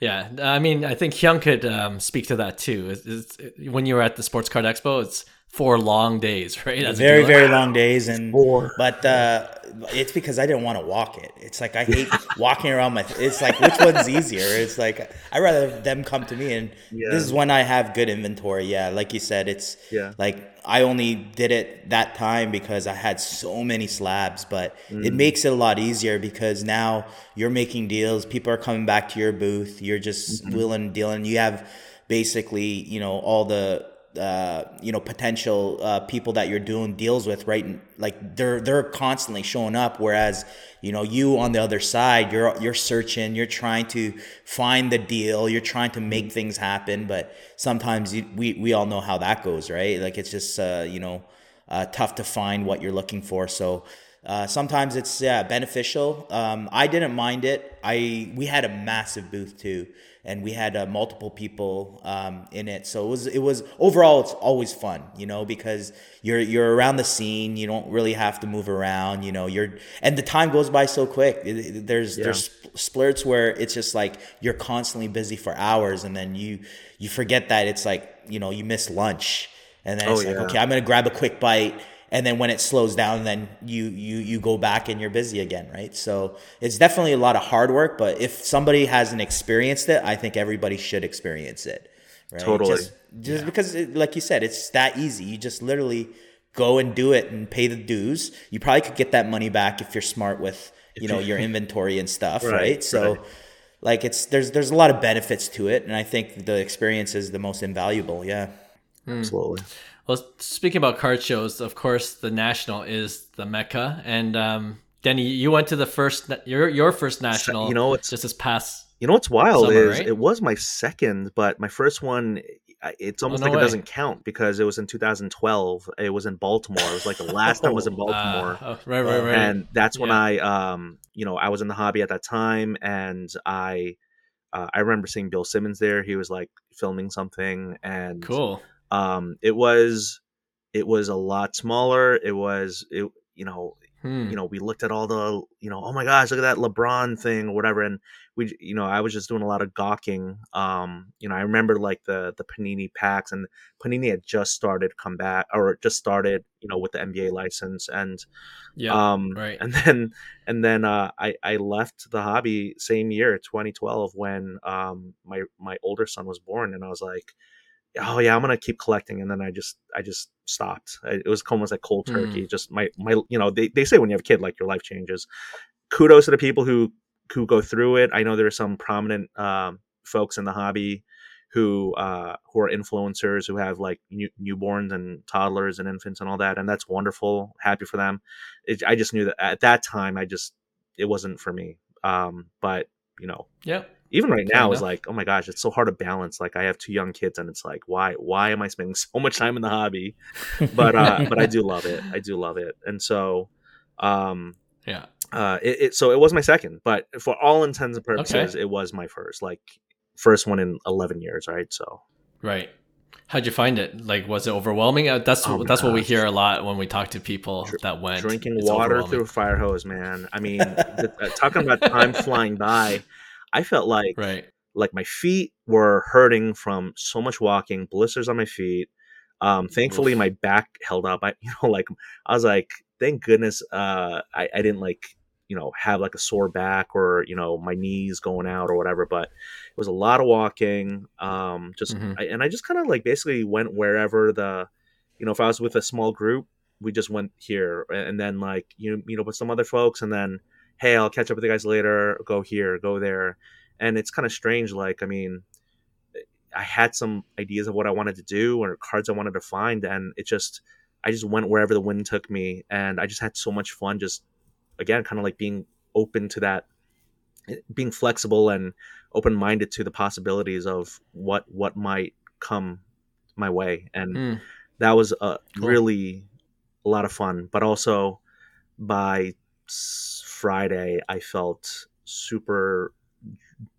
Yeah, I mean, I think Hyung could um, speak to that too. It's, it's, when you were at the Sports Card Expo, it's four long days, right? As very very long days, and four. but uh, it's because I didn't want to walk it. It's like I hate walking around my. It's like which one's easier? It's like I rather them come to me, and yeah. this is when I have good inventory. Yeah, like you said, it's yeah. Like I only did it that time because I had so many slabs, but mm. it makes it a lot easier because now you're making deals. People are coming back to your booth. You're just mm-hmm. willing dealing. You have basically you know all the uh, you know potential uh, people that you're doing deals with right? Like they're they're constantly showing up whereas you know you on the other side you're you're searching you're trying to find the deal you're trying to make things happen. But sometimes you, we we all know how that goes right? Like it's just uh, you know uh, tough to find what you're looking for. So uh, sometimes it's yeah beneficial um, i didn't mind it i we had a massive booth too and we had uh, multiple people um, in it. So it was it was overall it's always fun, you know, because you're you're around the scene. You don't really have to move around, you know. You're and the time goes by so quick. there's yeah. there's splurts where it's just like you're constantly busy for hours, and then you you forget that it's like you know you miss lunch, and then oh, it's like okay, I'm gonna grab a quick bite and then when it slows down then you you you go back and you're busy again right? So it's definitely a lot of hard work but if somebody hasn't experienced it i think everybody should experience it right? Totally. Just, just yeah. because it, like you said it's that easy. You just literally go and do it and pay the dues. You probably could get that money back if you're smart with you know your inventory and stuff right, right? so right. like it's there's there's a lot of benefits to it and i think the experience is the most invaluable yeah. Absolutely well, speaking about card shows, of course, the national is the mecca, and um, Denny, you went to the first your your first national. You know, it's just this past. You know what's wild summer, is right? it was my second, but my first one. It's almost oh, no like way. it doesn't count because it was in 2012. It was in Baltimore. It was like the last time I was in Baltimore. Uh, oh, right, right, right. And that's when yeah. I, um, you know, I was in the hobby at that time, and I, uh, I remember seeing Bill Simmons there. He was like filming something, and cool um, it was it was a lot smaller. It was it you know hmm. you know we looked at all the you know oh my gosh look at that LeBron thing or whatever and we you know I was just doing a lot of gawking. Um, you know I remember like the the Panini packs and Panini had just started come back or just started you know with the NBA license and yeah um right and then and then uh, I I left the hobby same year 2012 when um my my older son was born and I was like oh yeah i'm gonna keep collecting and then i just i just stopped it was almost like cold turkey mm. just my my you know they, they say when you have a kid like your life changes kudos to the people who who go through it i know there are some prominent um, folks in the hobby who uh, who are influencers who have like new, newborns and toddlers and infants and all that, and that's wonderful. Happy for them. It, I just knew that at that time, I just it wasn't for me. Um, but you know, yeah. Even right now, it's enough. like, oh my gosh, it's so hard to balance. Like, I have two young kids, and it's like, why, why am I spending so much time in the hobby? But, uh, but I do love it. I do love it, and so, um, Yeah. uh, it, it so it was my second, but for all intents and purposes, it was my first, like first one in eleven years, right? So Right. How'd you find it? Like, was it overwhelming? Uh, That's Oh that's what we hear a lot when we talk to people Dr- that went. drinking water through a fire hose, man. I mean, the, uh, talking about time flying by, I felt like Right. like my feet were hurting from so much walking, blisters on my feet. Um, thankfully, Oof. my back held up. I, you know, like I was like, thank goodness, uh, I, I didn't like, you know, have like a sore back or you know my knees going out or whatever. But it was a lot of walking. Um, just Mhm. I, and I just kind of like basically went wherever the, you know, if I was with a small group, we just went here, and then like you meet up with some other folks, and then hey, I'll catch up with you guys later. Go here, go there and it's kind of strange like i mean i had some ideas of what i wanted to do or cards i wanted to find and it just i just went wherever the wind took me and i just had so much fun just again kind of like being open to that being flexible and open-minded to the possibilities of what what might come my way and Mm. that was a Cool. really a lot of fun but also by friday i felt super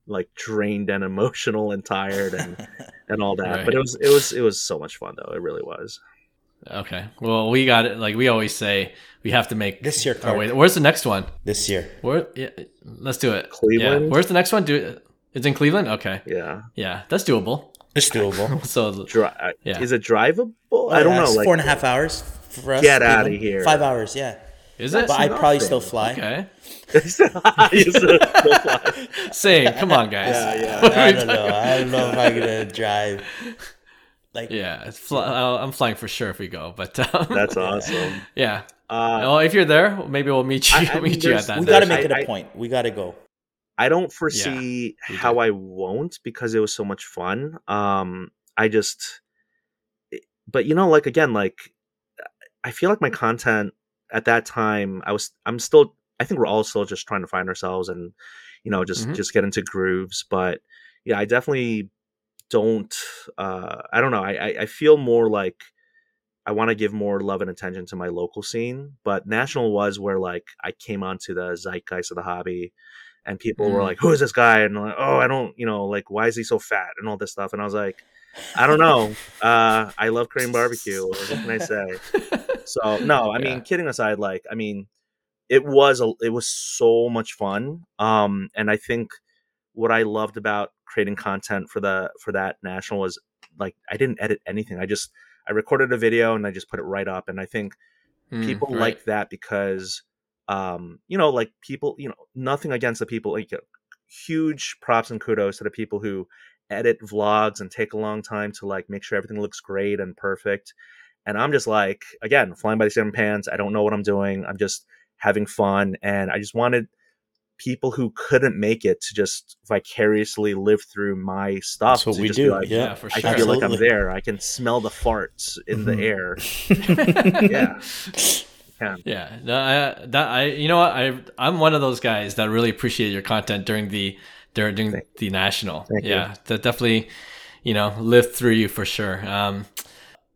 like drained and emotional and tired and and all that Right. but it was it was it was so much fun though it really was Okay. Well, we got it. Like we always say, we have to make This year, Oh, Clark. wait, where's the next one? this year. Where? Yeah, let's do it. Cleveland? Yeah. Where's the next one? Do it's in Cleveland. Okay. yeah Yeah, that's doable. It's doable. So Dri- Yeah. is it drivable i don't Yeah, know it's like four and a half hours for us. Get out of here. Five hours, yeah. Is it? But I'd probably nothing. still fly. Okay. You said- Same. Come on, guys. Yeah, yeah. I don't know. talking- I don't know if I'm gonna drive. Like, Yeah, it's fly- I'll- I'm flying for sure if we go. But um, that's awesome yeah. uh, well, if you're there, maybe we'll meet you. I- I mean, meet you at that. we got to make it a point. We got to go. I don't foresee we how do. I won't because it was so much fun. Um, I just, but you know, like again, like I feel like my content at that time, I was, I'm still, I think we're all still just trying to find ourselves and, you know, just Mhm. just get into grooves. But yeah, I definitely don't. Uh, I don't know. I I, I feel more like. I want to give more love and attention to my local scene, but national was where like I came onto the zeitgeist of the hobby, and people were Mm. like, "Who is this guy?" And like, "Oh, I don't, you know, like why is he so fat?" and all this stuff. And I was like, "I don't know. Uh, I love Korean barbecue. What can I say?" So no, I mean, kidding aside, like I mean, it was a, it was so much fun. Um, and I think what I loved about creating content for the for that national was like I didn't edit anything. I just I recorded a video and I just put it right up. And I think Mm, people right. like that because um you know like people you know nothing against the people like huge props and kudos to the people who edit vlogs and take a long time to like make sure everything looks great and perfect and i'm just like again flying by the seat of my pants i don't know what i'm doing i'm just having fun and i just wanted people who couldn't make it to just vicariously live through my stuff That's what to we just do. like Yeah, yeah, for i sure. feel like i'm there i can smell the farts in the Mhm. air yeah Yeah, no, I, that I, you know what, I, I'm one of those guys that really appreciate your content during the during, during the national. Thank you. yeah, that definitely, you know, lived through you for sure. Um,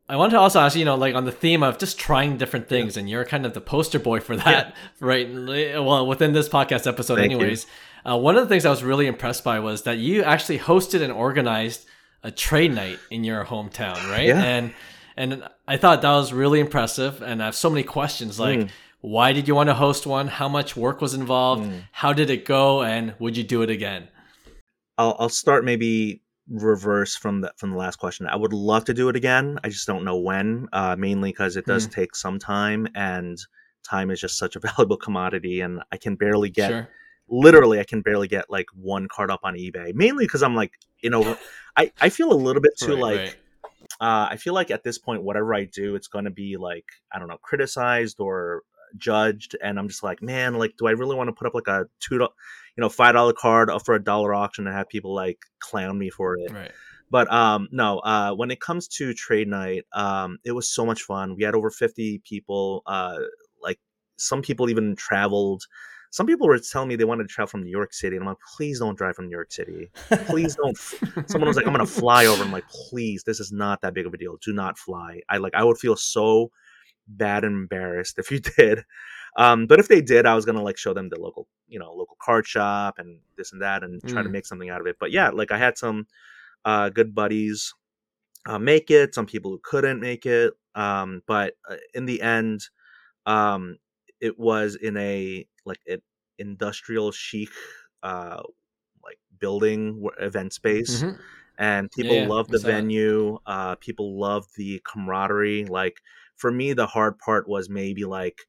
I wanted to also ask, you know, like on the theme of just trying different things, and you're kind of the poster boy for that, right? Well, within this podcast episode, Thank anyways. Uh, one of the things I was really impressed by was that you actually hosted and organized a trade night in your hometown, right? Yeah. And and I thought that was really impressive. And I have so many questions like, Mm. why did you want to host one? How much work was involved? Mm. How did it go? And would you do it again? I'll I'll start maybe reverse from the from the last question. I would love to do it again. I just don't know when. Uh, mainly because it does take some time, and time is just such a valuable commodity, and I can barely get Sure. literally I can barely get like one card up on eBay. Mainly because I'm like you know I I feel a little bit too Right, like. right. Uh, I feel like at this point, whatever I do, it's going to be like I don't know, criticized or judged, and I'm just like, man, like, do I really want to put up like a two, you know, five dollar card for a dollar auction and have people like clown me for it? Right. but um, no. Uh, when it comes to trade night, um, it was so much fun. We had over fifty people. Uh, like some people even traveled. Some people were telling me they wanted to travel from New York City, and I'm like, please don't drive from New York City. Please don't. Someone was like, I'm gonna fly over. I'm like, please, this is not that big of a deal. Do not fly. I like, I would feel so bad and embarrassed if you did. Um, but if they did, I was gonna like show them the local, you know, local card shop and this and that, and try to Mm. make something out of it. But yeah, like I had some uh, good buddies uh, make it. Some people who couldn't make it. Um, but uh, in the end, um, it was in a like an industrial chic, uh, like building event space Mhm. and people Yeah, love the venue uh people love the camaraderie like for me the hard part was maybe like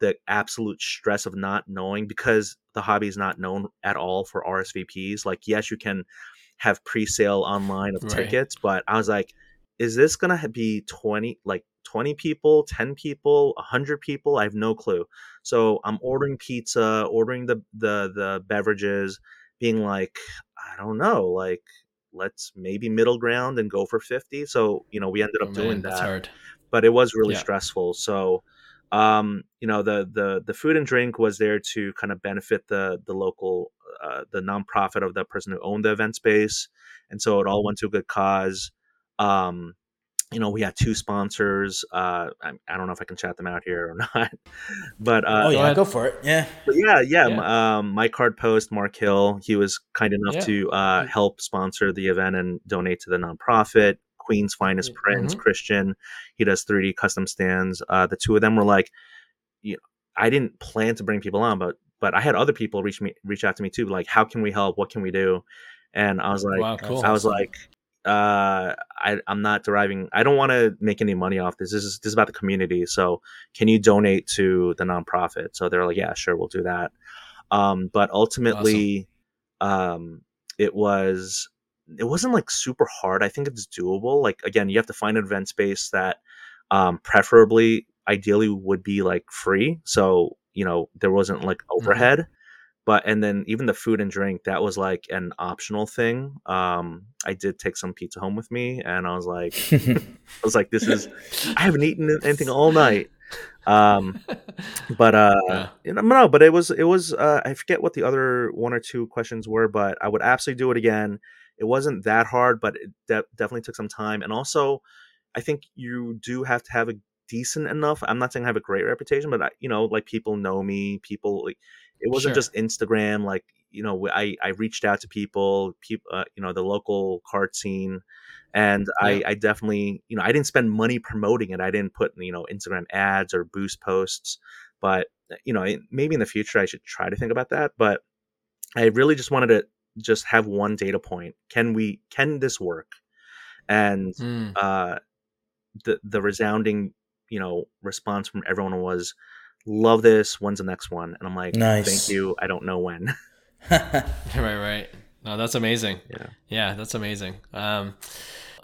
the absolute stress of not knowing because the hobby is not known at all for rsvps like yes you can have pre-sale online of Right. tickets but i was like is this gonna be 20 like 20 people 10 people 100 people i have no clue so i'm ordering pizza ordering the the the beverages being like i don't know like let's maybe middle ground and go for 50 so you know we ended Oh, up doing man, that's that hard. but it was really Yeah. stressful so um you know the the the food and drink was there to kind of benefit the the local uh, the nonprofit of the person who owned the event space and so it all went to a good cause um you know we had two sponsors uh i, I don't know if i can chat them out here or not but uh oh yeah, go for it. Yeah. yeah, yeah. Yeah. Um, my card post, Mark Hill, he was kind enough Yeah. to uh, help sponsor the event and donate to the nonprofit. Queen's Finest Prince, Mhm. Christian, he does 3D custom stands. Uh, the two of them were like, you know, I didn't plan to bring people on, but but I had other people reach me reach out to me too, like, how can we help? What can we do? And I was like, wow, cool. I was like, uh, I, I'm not deriving. I don't want to make any money off this. This is this is about the community. So can you donate to the nonprofit? So they're like, yeah, sure, we'll do that. Um, but ultimately, um, it was it wasn't like super hard. I think it's doable. Like again, you have to find an event space that, um, preferably, ideally, would be like free. So you know there wasn't like overhead but and then even the food and drink that was like an optional thing um i did take some pizza home with me and i was like i was like this is i haven't eaten anything all night um but uh Yeah. you know, no but it was it was uh i forget what the other one or two questions were but i would absolutely do it again it wasn't that hard but it de- definitely took some time and also i think you do have to have a decent enough i'm not saying i have a great reputation but I, you know like people know me people like it wasn't Sure. just instagram like you know i i reached out to people people uh, you know the local card scene and I, Yeah. I definitely you know i didn't spend money promoting it i didn't put you know instagram ads or boost posts but you know maybe in the future i should try to think about that but i really just wanted to just have one data point can we can this work and Mm. uh the the resounding you know response from everyone was love this when's the next one and i'm like Nice. thank you i don't know when Right, right. No, that's amazing. Yeah. Yeah, that's amazing. Um,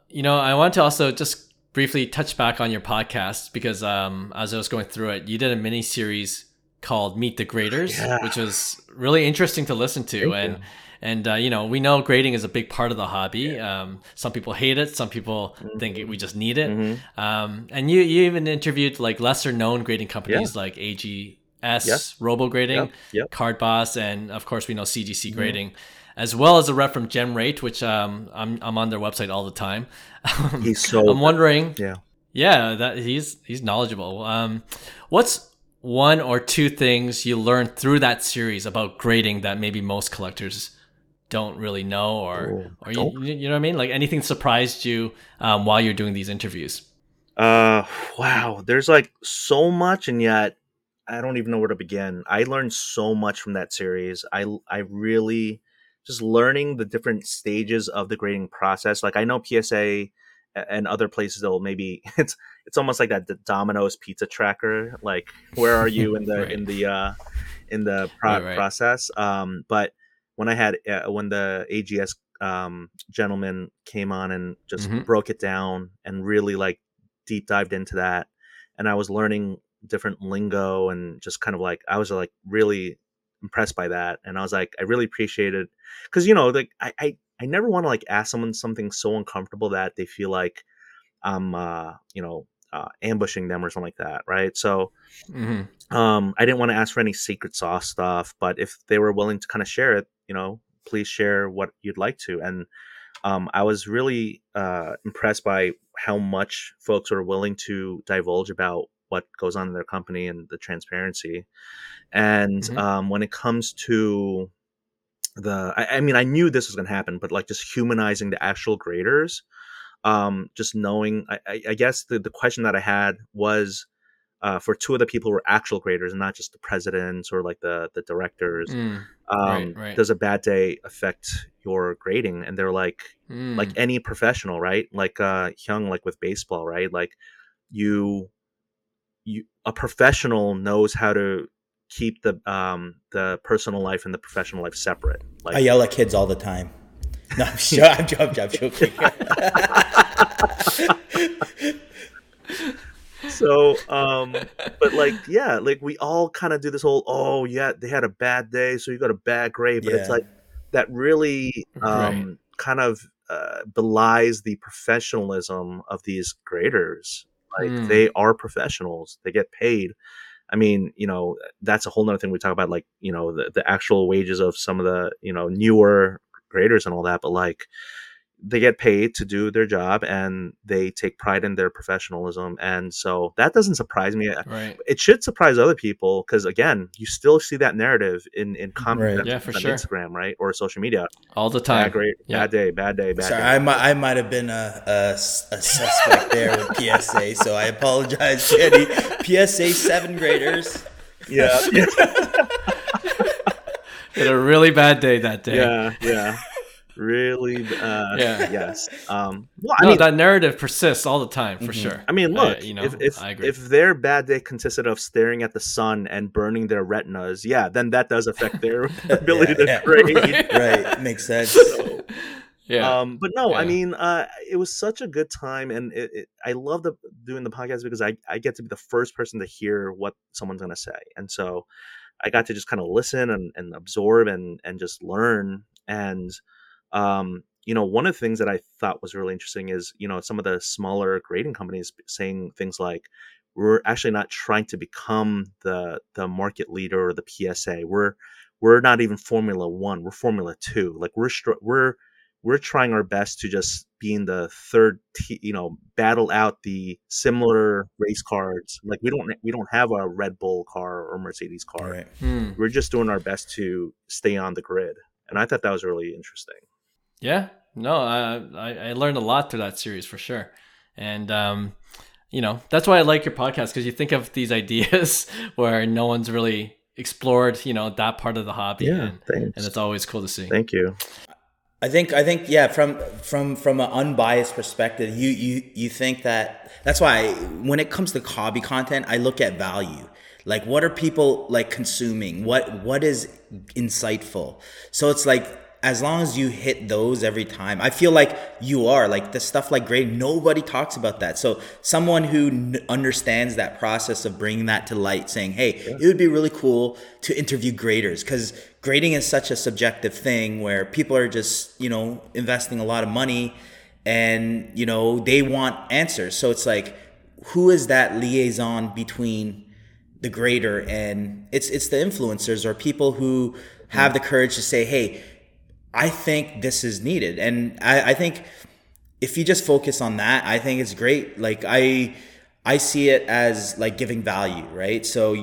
you know, I want to also just briefly touch back on your podcast because um, as I was going through it, you did a mini series called Meet the Graders, Yeah. which was really interesting to listen to. Thank and you. And uh, you know, we know grading is a big part of the hobby. Um, some people hate it, some people think we just need it. Mhm. Um, and you you even interviewed like lesser known grading companies like AGS, Yes. Robo Grading, Yep. Card Boss, and of course we know CGC Grading, as well as a rep from GemRate, which um, I'm I'm on their website all the time. he's so I'm wondering, yeah yeah, that he's he's knowledgeable. Um, what's one or two things you learned through that series about grading that maybe most collectors don't really know, or Oh, or you, you know what I mean? Like anything surprised you um, while you're doing these interviews? Uh, wow. There's like so much, and yet I don't even know where to begin. I learned so much from that series. I I really just learning the different stages of the grading process. Like I know PSA and other places they'll maybe it's it's almost like that Domino's pizza tracker. Like where are you in the Right. in the uh in the pro- Right, right. process? Um, but when I had uh, when the AGS um gentleman came on and just Mhm. broke it down and really like deep dived into that and i was learning different lingo and just kind of like i was like really impressed by that and i was like i really appreciated because you know like I, I I never want to like ask someone something so uncomfortable that they feel like I'm, uh, you know, uh, ambushing them or something like that, right? So, Mm-hmm. um, I didn't want to ask for any secret sauce stuff, but if they were willing to kind of share it, you know, please share what you'd like to. And um, I was really uh, impressed by how much folks are willing to divulge about what goes on in their company and the transparency. And Mhm. um, when it comes to the, I, I mean, I knew this was going to happen, but like just humanizing the actual graders, um, just knowing, I, I, I guess the, the question that I had was uh, for two of the people who were actual graders and not just the presidents or like the the directors. Mm. Um, Right, right. Does a bad day affect your grading? And they're like, Mm. like any professional, right? Like uh Hyung, like with baseball, right? Like you you a professional knows how to keep the um the personal life and the professional life separate. Like I yell at kids all the time. No, I'm, jo- I'm, jo- I'm, I'm joking. so um but like yeah, like we all kind of do this whole oh yeah, they had a bad day, so you got a bad grade, but it's like that really Right. um kind of uh, belies the professionalism of these graders. Like Hmm. they are professionals; they get paid. I mean, you know, that's a whole nother thing we talk about, like you know, the, the actual wages of some of the you know newer graders and all that. But like, they get paid to do their job, and they take pride in their professionalism, and so that doesn't surprise me. Uh, right. It should surprise other people because again, you still see that narrative in in comments Right. Yeah, for on sure. Instagram, right, or social media. All the time. Bad grade, Yeah. bad day, bad day, bad Sorry, day. I might, I might have been a suspect there with PSA, so I apologize to any PSA seven graders. yeah, yeah, Had a really bad day that day. yeah, yeah. Really, uh, Yeah. yes. Um, well, I no, mean, that narrative persists all the time for Mhm. sure. I mean, I- look, you know, if if, I agree. if their bad day consisted of staring at the sun and burning their retinas, yeah, then that does affect their ability Yeah, to yeah. grade. Right, makes sense. yeah. Um, but no, I mean, uh, it was such a good time, and it, it, I love the doing the podcast because I, I get to be the first person to hear what someone's gonna say, and so I got to just kind of listen and, and absorb and and just learn. And um, you know, one of the things that I thought was really interesting is you know some of the smaller grading companies saying things like we're actually not trying to become the the market leader or the PSA. We're we're not even Formula One. We're Formula Two. Like we're str- we're we're trying our best to just be in the third, t- you know, battle out the similar race cards. Like we don't we don't have a Red Bull car or Mercedes car. Right. Hmm. We're just doing our best to stay on the grid, and I thought that was really interesting. Yeah, no, I, I I learned a lot through that series for sure, and um, you know that's why I like your podcast because you think of these ideas where no one's really explored, you know, that part of the hobby, and, thanks. and it's always cool to see. Thank you. I think I think yeah from from from an unbiased perspective you you you think that that's why when it comes to hobby content I look at value like what are people like consuming what what is insightful so it's like as long as you hit those every time I feel like you are like the stuff like grade nobody talks about that. So someone who n- understands that process of bringing that to light saying hey it would be really cool to interview graders because grading is such a subjective thing where people are just you know investing a lot of money and you know they want answers. So it's like who is that liaison between the grader and it's it's the influencers or people who have mm. the courage to say hey i think this is needed. And i, I think if you just focus on that i think it's great. Like i i see it as like giving value right? So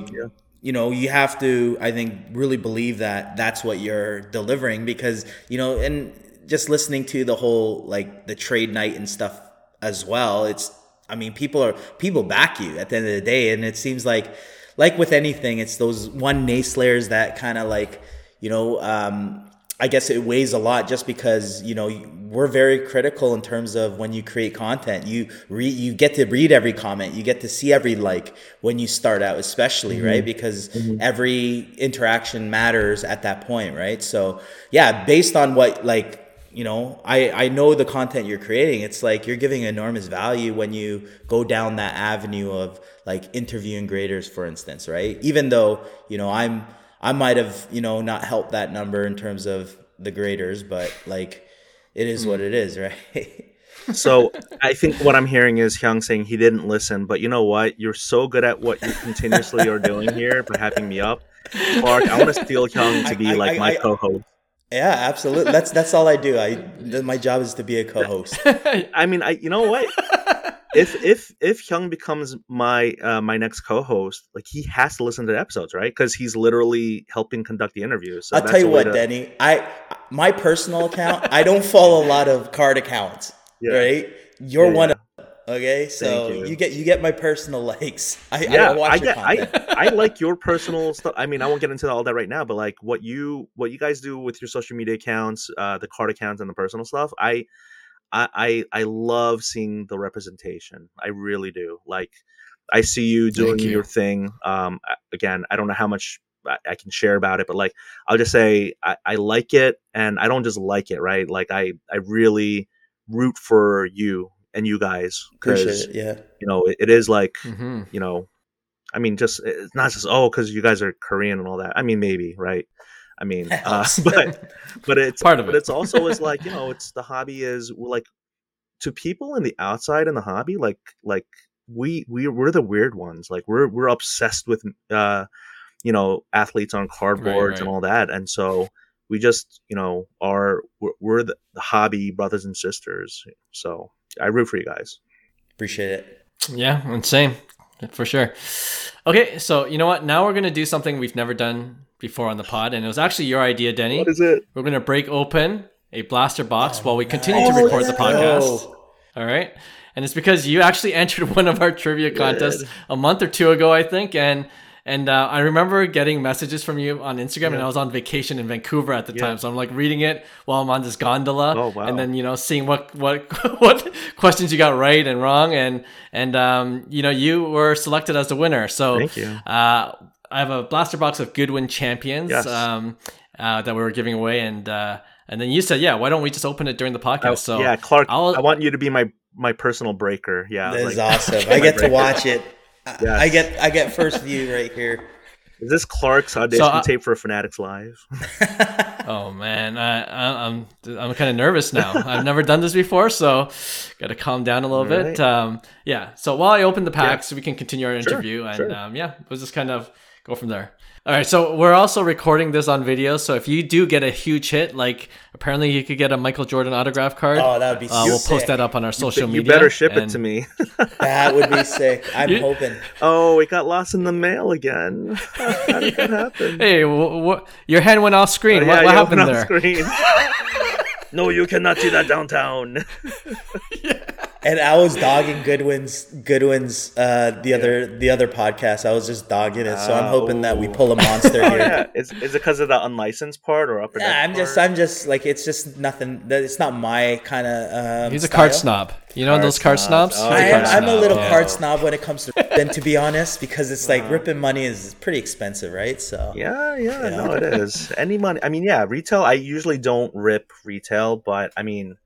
you know you have to i think really believe that that's what you're delivering because you know and just listening to the whole like the trade night and stuff as well it's i mean people are people back you at the end of the day. And it seems like like with anything it's those one naysayers that kind of like you know um I guess it weighs a lot just because you know we're very critical in terms of when you create content. You read, you get to read every comment, you get to see every like when you start out, especially right mm-hmm. because mm-hmm. every interaction matters at that point, right? So yeah, based on what like you know, I I know the content you're creating. It's like you're giving enormous value when you go down that avenue of like interviewing graders, for instance, right? Even though you know I'm I might have, you know, not helped that number in terms of the graders, but like, it is what hmm. it is, right? So I think what I'm hearing is Hyung saying he didn't listen, but you know what? You're so good at what you continuously are doing here by having me up. Clark, I want to steal Hyung to be I- I- like my I- co-host. yeah, absolutely. That's that's all I do. I my job is to be a co-host. I mean, I you know what? If if if Hyung becomes my uh, my next co-host, like he has to listen to the episodes, right? Because he's literally helping conduct the interviews. So I'll that's tell you what, to- Denny. I my personal account. I don't follow a lot of card accounts. Yeah. Right? You're Yeah, one yeah. of them. Okay, so you. you. get you get my personal likes. I, I yeah, don't watch I your get, I. I like your personal stuff. I mean, I won't get into all that right now, but like what you what you guys do with your social media accounts, uh, the card accounts, and the personal stuff, I, I, I, I love seeing the representation. I really do. Like, I see you doing you. your thing. Um, again, I don't know how much I, I can share about it, but like, I'll just say I, I like it, and I don't just like it, right? Like, I, I really root for you and you guys because. Yeah. you know it, it is like hmm you know, I mean, just it's not just oh because you guys are Korean and all that. I mean, maybe right. I mean, uh, but but it's Part of it. but it. it's also is like you know, it's the hobby is like to people in the outside in the hobby, like like we we we're the weird ones. Like we're we're obsessed with uh, you know, athletes on cardboards and right. all that, and so we just you know are we're, we're the, the hobby brothers and sisters. So I root for you guys. Appreciate it. Yeah, and same for sure. Okay, so you know what? Now we're gonna do something we've never done before on the pod, and it was actually your idea, Denny. What is it? We're gonna break open a blaster box while we continue nice. to record the podcast. go. All right, and it's because you actually entered one of our trivia contests a month or two ago, I think, and. And uh, I remember getting messages from you on Instagram, and I was on vacation in Vancouver at the Yeah. time, so I'm like reading it while I'm on this gondola, Oh, wow. and then you know seeing what what what questions you got right and wrong, and and um, you know you were selected as the winner. So Thank you. uh, I have a blaster box of Goodwin champions Yes. um, uh, that we were giving away, and uh, and then you said, yeah, why don't we just open it during the podcast? Oh, so yeah, Clark, I'll- i want you to be my my personal breaker. Yeah, That like- is awesome. I get to watch it. I- Yes. I get I get first view right here. Is this Clark's audition So, uh, tape for Fanatics Live? Oh man, I, I, I'm I'm kind of nervous now. I've never done this before, so got to calm down a little bit. Right. Um, yeah. So while I open the packs, we can continue our Sure, interview, and sure. um, yeah, it was just kind of go from there. All right. So we're also recording this on video. So if you do get a huge hit, like apparently you could get a Michael Jordan autograph card. Oh, that would be uh, we'll sick. post that up on our social you media. You better ship it to me. That would be sick. I'm You- hoping. oh, it got lost in the mail again. How did that happen? Hey, wh- wh- your hand went off screen. Oh, what yeah, what you happened there? Screen. no, you cannot see that downtown. And I was dogging Goodwin's Goodwin's uh, the other the other podcast. I was just dogging it. So I'm hoping that we Oh. pull a monster Oh here. yeah, is, is it because of the unlicensed part or upper? Nah, deck I'm just? I'm just like it's just nothing. that- It's not my kind of. Um, He's a style. card snob. You know Card those card snob. snobs? Oh, He's I a am, card I'm a little yeah. card snob when it comes to then to be honest, because it's like ripping money is pretty expensive, right? So Yeah, yeah, Yeah. no, it is. Any money. I mean, yeah, retail. I usually don't rip retail, but I mean,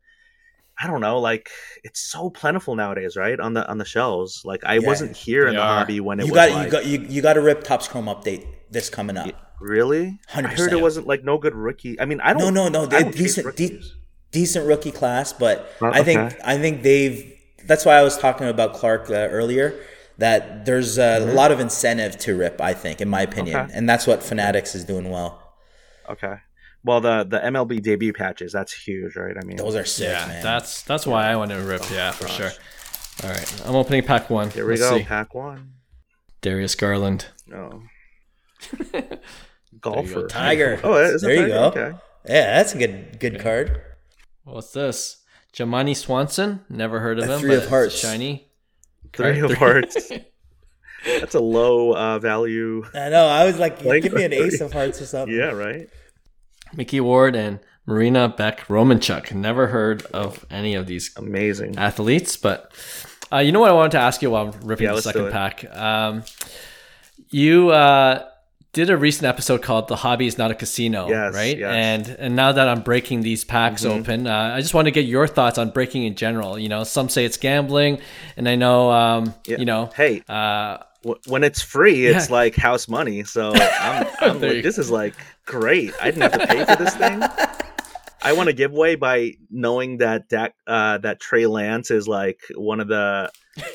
I don't know. Like, it's so plentiful nowadays, right? On the on the shelves. Like, I Yeah, wasn't here in the are. hobby when it you was got like, you got you, you got to rip Topps Chrome update this coming up. really. 100%. I heard it wasn't like no good rookie. I mean, I don't. no, no. I They, decent, de- decent rookie class, but Oh, I think okay. I think they've. That's why I was talking about Clark uh, earlier. That there's a lot of incentive to rip. I think, in my opinion, Mm-hmm. Okay. and that's what Fanatics is doing well. Okay. Well, the the MLB debut patches that's huge, right? I mean, Those are sick, Yeah, man. that's that's why I want to rip. Yeah, for sure. All right, I'm opening pack one. here we Let's go. see. Pack one. Darius Garland. No. Golfer. Tiger. Oh, is there you go. Okay. Yeah, that's a good good card. What's this? Jamani Swanson. Never heard of A him. three but of hearts. Shiny. Three of hearts. That's a low uh, value. I know. I was like, Like give me an three. ace of hearts or something. Yeah, right. Micky Ward and Marina Beck Romanchuk. Never heard of any of these Amazing. athletes, but uh, you know what I wanted to ask you while I'm ripping Yeah, the second pack. Um, you uh, did a recent episode called "The Hobby Is Not a Casino," Yes, right? yes. And and now that I'm breaking these packs Mhm. open, uh, I just want to get your thoughts on breaking in general. You know, some say it's gambling, and I know, um, Yeah. you know, Hey, uh, w- when it's free, it's Yeah. like house money. So I'm, I'm There like, you this is like great. I didn't have to pay for this thing. I want a giveaway by knowing that Dak, uh, that Trey Lance is like one of the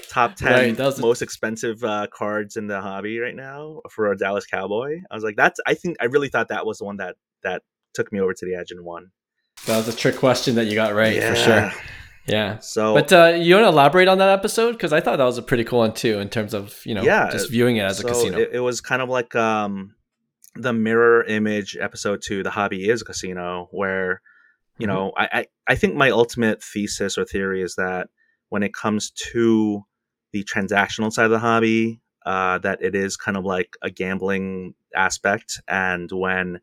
top ten Right, most expensive uh, cards in the hobby right now for a Dallas Cowboy. I was like, that's. I think I really thought that was the one that that took me over to the edge and won. That was a trick question that you got right for sure. Yeah. So, But uh, you want to elaborate on that episode because I thought that was a pretty cool one too, in terms of you know, Yeah, just viewing it as a casino. It, it was kind of like um, the mirror image episode two. The hobby is a casino, where you Mm-hmm. know I, I I think my ultimate thesis or theory is that when it comes to the transactional side of the hobby, uh, that it is kind of like a gambling aspect, and when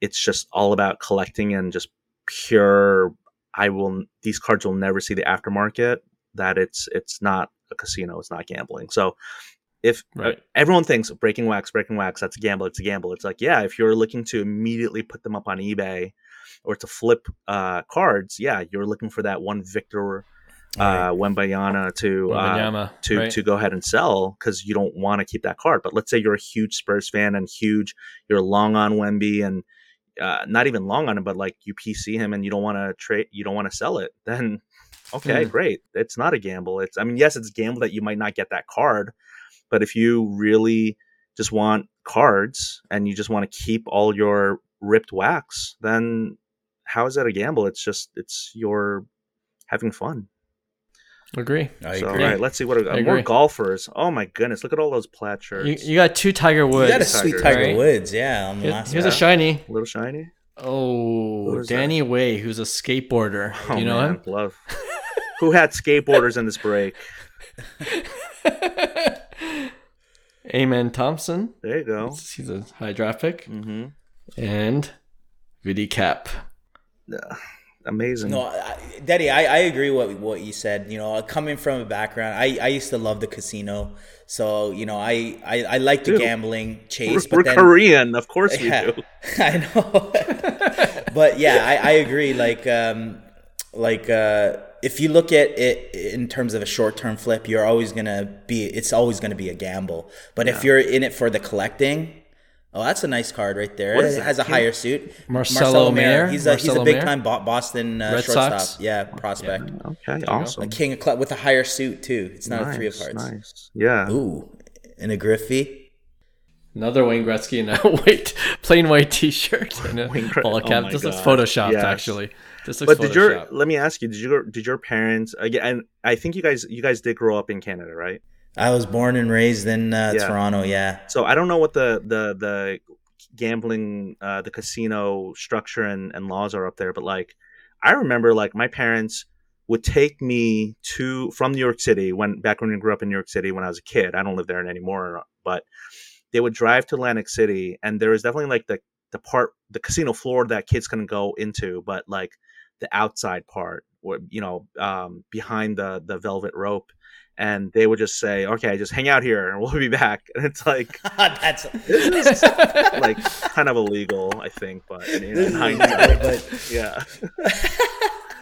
it's just all about collecting and just pure I will these cards will never see the aftermarket that it's it's not a casino it's not gambling so if uh, everyone thinks breaking wax breaking wax that's a gamble it's a gamble it's like yeah if you're looking to immediately put them up on ebay or to flip uh, cards yeah you're looking for that one victor uh, Wembanyama to uh, to right? to go ahead and sell because you don't want to keep that card. But let's say you're a huge Spurs fan and huge, you're long on Wemby and uh, not even long on him, but like you PC him and you don't want to trade, you don't want to sell it. Then okay, Hmm. great. It's not a gamble. It's I mean yes, it's a gamble that you might not get that card, but if you really just want cards and you just want to keep all your ripped wax, then how is that a gamble? It's just it's your having fun. Agree. I so, agree. all right, let's see what I are, more golfers. Oh my goodness, look at all those plaid shirts. You, you got two Tiger Woods. You got a sweet Tiger, Tiger right? Woods, yeah. On the Here- last here's a shiny. a little shiny. Oh, Who is that? Danny Way, who's a skateboarder. Oh, you know man, Love. Who had skateboarders in this break? him? Amen Thompson. There you go. He's a high draft pick. hmm And Vidi Cap. Amazing. No, I, Daddy, I, I agree what what you said. You know, coming from a background, I, I used to love the casino, so you know, I I, I like the Dude, gambling we're, chase. we're then, Korean, of course we do. I know. but yeah, I, I agree. Like um, like uh, if you look at it in terms of a short term flip, you're always gonna be. It's always gonna be a gamble. But if you're in it for the collecting. Oh, that's a nice card right there. What is it has a King? higher suit. Marcelo Mayer? He's a he's a big-time Boston uh, Red shortstop. Sox? Yeah, prospect. Okay, awesome. A king of club with a higher suit too. It's not a three of Nice, hearts. Nice. Yeah. Ooh, and a Griffey. Another Wayne Gretzky in a white, plain white T-shirt and a Wayne Gre- ball oh cap. my this looks photoshopped, Yes. actually. This looks But did your let me ask you, did your did your parents again and I think you guys you guys did grow up in Canada, right? I was born and raised in uh, Yeah. Toronto. Yeah. So I don't know what the the the gambling uh the casino structure and, and laws are up there, but like I remember like my parents would take me to from New York City when back when we grew up in New York City when I was a kid. I don't live there anymore, but they would drive to Atlantic City and there was definitely like the the part the casino floor that kids can go into, but like the outside part where you know um behind the the velvet rope and they would just say okay just hang out here and we'll be back and it's like That's this is like kind of illegal, I think, but you know, in hindsight, but yeah.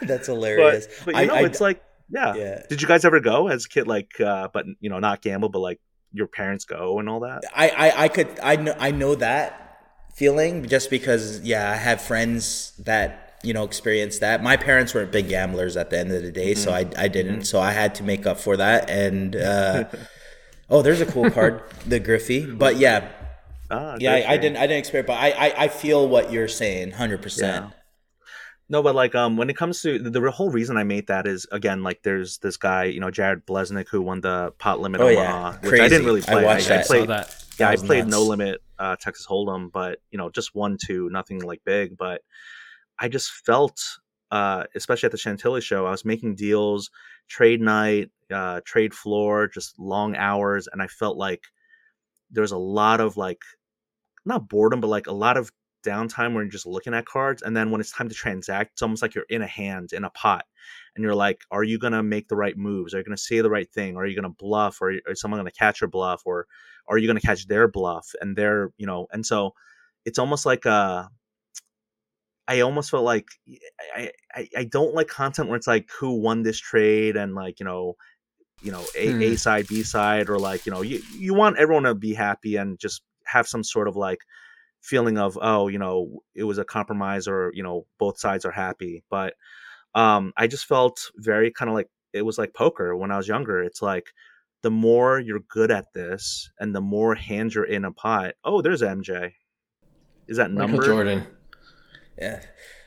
that's hilarious. but you I- know, I- it's like, yeah. yeah. Did you guys ever go as a kid, like, uh, but you know, not gamble, but like your parents go and all that? I, I, I could I know I know that feeling just because yeah I have friends that you know experience that. My parents weren't big gamblers at the end of the day, so I I didn't. So I had to make up for that. And uh, oh, there's a cool card, the Griffey. But yeah, Ah, yeah, I, I didn't I didn't experience, but I I, I feel what you're saying, hundred percent. No, but like um, when it comes to the, the whole reason I made that is again like there's this guy you know Jared Bleznick who won the pot limit Oh, Omaha, yeah. which I didn't really I play. watched I, that. played Saw that. yeah, I was played no limit uh, Texas Hold'em, but you know, just one two, nothing like big. But I just felt, uh, especially at the Chantilly show, I was making deals, trade night, uh, trade floor, just long hours, and I felt like there was a lot of like, not boredom, but like a lot of downtime where you're just looking at cards, and then when it's time to transact, it's almost like you're in a hand in a pot. And you're like, are you gonna make the right moves? Are you gonna say the right thing? Are you gonna bluff? Or is someone gonna catch your bluff? Or are you going to catch their bluff and their you know and so it's almost like uh i almost felt like I, I i don't like content where it's like who won this trade and like you know you know a, Hmm. a side b side or like you know you, you want everyone to be happy and just have some sort of like feeling of oh you know it was a compromise or you know both sides are happy but um i just felt very kind of like it was like poker when i was younger it's like the more you're good at this and the more hands you're in a pot oh there's mj is that Michael number Jordan. Yeah,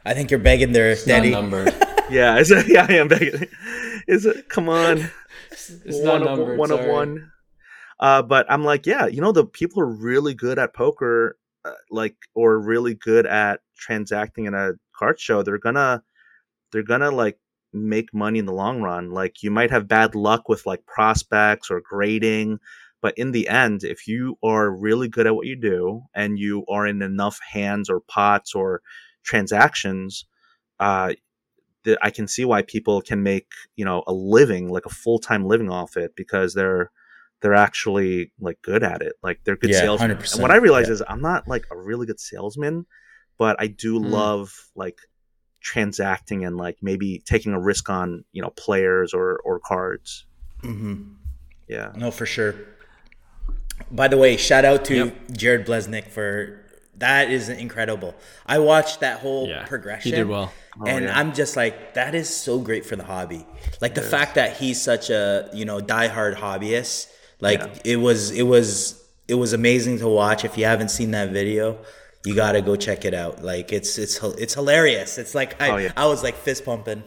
I think you're begging there, It's not Daddy. numbered. yeah is it yeah i am begging is it come on It's not one of, numbered. one of one. Uh, but I'm like, yeah, you know, the people are really good at poker, uh, like, or really good at transacting in a card show. They're gonna, they're gonna like make money in the long run. Like, you might have bad luck with like prospects or grading, but in the end, if you are really good at what you do and you are in enough hands or pots or transactions, uh, that I can see why people can make you know a living, like a full time living off it, because they're they're actually like good at it. Like they're good Yeah, salesmen. 100%, And what I realize yeah. is I'm not like a really good salesman, but I do Mm. love like transacting and like maybe taking a risk on you know players or or cards. hmm Yeah. No, for sure. By the way, shout out to Yep. Jared Bleznick for that is incredible. I watched that whole Yeah, progression. he did well. Oh, and yeah. I'm just like, that is so great for the hobby. Like the fact that he's such a you know diehard hobbyist. Like Yeah. it was, it was, it was amazing to watch. If you haven't seen that video, you gotta go check it out. Like it's it's it's hilarious. It's like I, Oh, yeah. I was like fist pumping.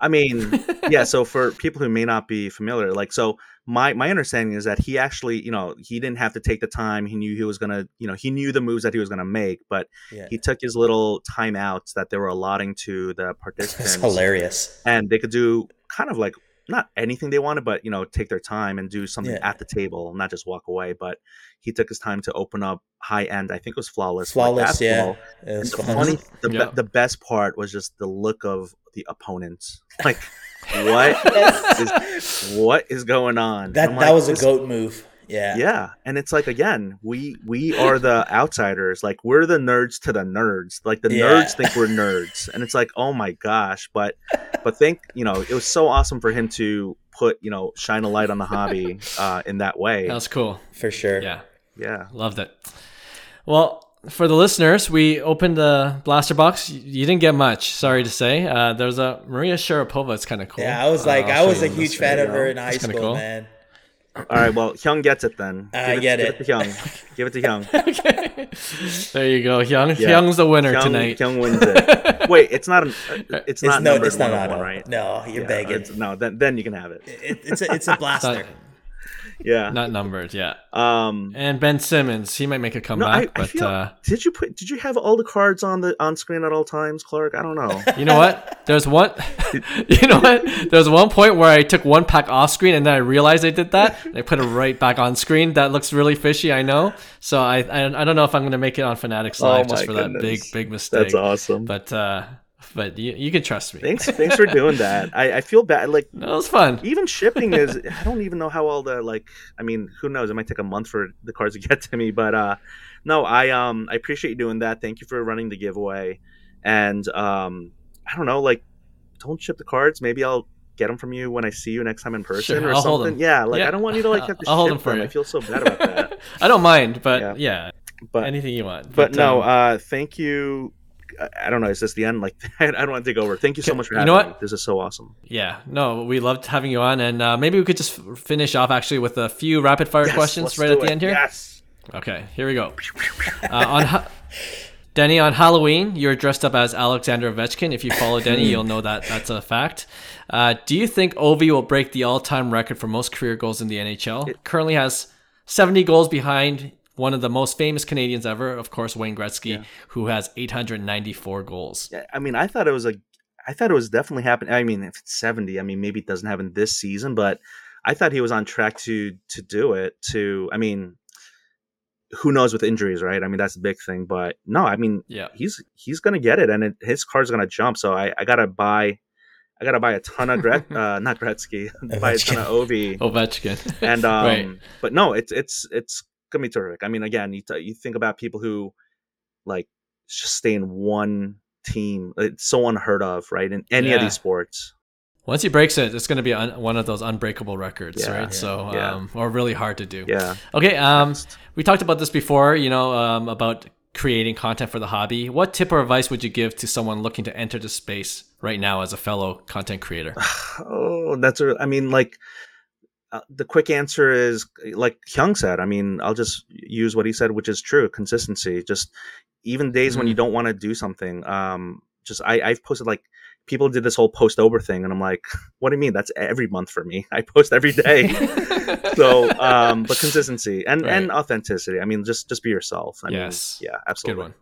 I mean, yeah. So for people who may not be familiar, like, so my my understanding is that he actually, you know, he didn't have to take the time. He knew he was gonna, you know, he knew the moves that he was gonna make, but Yeah, he took his little timeouts that they were allotting to the it's participants, hilarious. and they could do kind of like not anything they wanted, but you know, take their time and do something Yeah. at the table, not just walk away. But he took his time to open up high end. I think it was flawless. like Flawless, yeah. It was And the funny, the, be- Yeah. the best part was just the look of the opponents. Like, what is what is going on? That I'm that like, was a goat move. Yeah. Yeah, and it's like again, we we are the outsiders. Like we're the nerds to the nerds. Like the Yeah. nerds think we're nerds, and it's like, oh my gosh! But but think you know, it was so awesome for him to put you know shine a light on the hobby uh, in that way. That was cool. For sure. Yeah. Yeah, Loved it. Well, for the listeners, we opened the blaster box. You you didn't get much, sorry to say. Uh, there's a Maria Sharapova. It's kind of cool. Yeah, I was Uh, like, I'll I was a huge fan of her in high kinda school, cool. man. All right, well, Hyung gets it then. I Give get give it. to Hyung. Give it to Hyung. okay. There you go. Hyung. Yeah. Hyung's the winner Hyung, tonight. Hyung wins it. Wait, it's not. An, uh, it's It's not no, it's not one auto. right? No, you're Yeah, begging. no, then then you can have it. It, it's a, it's a blaster. Yeah. not numbered, yeah. Um. And Ben Simmons, he might make a No, comeback, I, I but feel. uh, did you put? Did you have all the cards on the on screen at all times, Clark? I don't know. you know what? There's one. you know what? There's one point where I took one pack off screen, and then I realized I did that. I put it right back on screen. That looks really fishy, I know. So I I, I don't know if I'm gonna make it on Fanatics Oh Live my just for that big big mistake. That's awesome. But uh, but you, you can trust me. Thanks, thanks for doing that. I, I feel bad. Like That was fun. even shipping is. I don't even know how all the like. I mean, who knows? It might take a month for the cards to get to me. But uh, no, I um I appreciate you doing that. Thank you for running the giveaway. And um, I don't know, like, don't ship the cards. Maybe I'll get them from you when I see you next time in person Sure, or I'll something. Yeah, like Yeah. I don't want you to like have to I'll hold ship them for them. you. I feel so bad about that. I don't mind, but Yeah. yeah, But anything you want. but no, um, uh, thank you. I- don't know. Is this the end? Like, I don't want to take over. Thank you so much for you having know what? me. This is so awesome. Yeah, no, we loved having you on, and uh, maybe we could just finish off actually with a few rapid fire Yes, questions right at the it. end here. Yes. Okay, here we go. Uh, on ha- Denny, on Halloween, you're dressed up as Alexander Ovechkin. If you follow Denny, you'll know that that's a fact. Uh, do you think Ovi will break the all-time record for most career goals in the NHL? Currently has 70 goals behind one of the most famous Canadians ever, of course, Wayne Gretzky, who has 894 goals. Yeah, I mean, I thought it was a, I thought it was definitely happening. I mean, if it's seventy, I mean, maybe it doesn't happen this season, but I thought he was on track to to do it. To, I mean, who knows with injuries, right? I mean, that's the big thing. But no, I mean, Yeah. he's he's gonna get it, and it, his card's gonna jump. So I, I gotta buy, I gotta buy a ton of Gret, uh, not Gretzky, buy a ton of Ovi, Ovechkin. and um, Right. but no, it's it's it's gonna be terrific. I mean, again, you you think about people who like just stay in one team. It's so unheard of, right? In any of these sports. Once he breaks it, it's going to be un- one of those unbreakable records, Yeah. right? Yeah. So, Yeah. um, or really hard to do. Yeah. Okay. Um, we talked about this before, you know, um, about creating content for the hobby. What tip or advice would you give to someone looking to enter the space right now as a fellow content creator? oh, that's a. I mean, like uh, the quick answer is like Hyung said. I mean, I'll just use what he said, which is true. Consistency. Just even days mm-hmm. when you don't want to do something. Um, just I, I've posted like people did this whole post over thing, and I'm like, what do you mean? That's every month for me. I post every day. so, um, but consistency and right. and authenticity. I mean, just just be yourself. I yes. Mean, yeah, absolutely.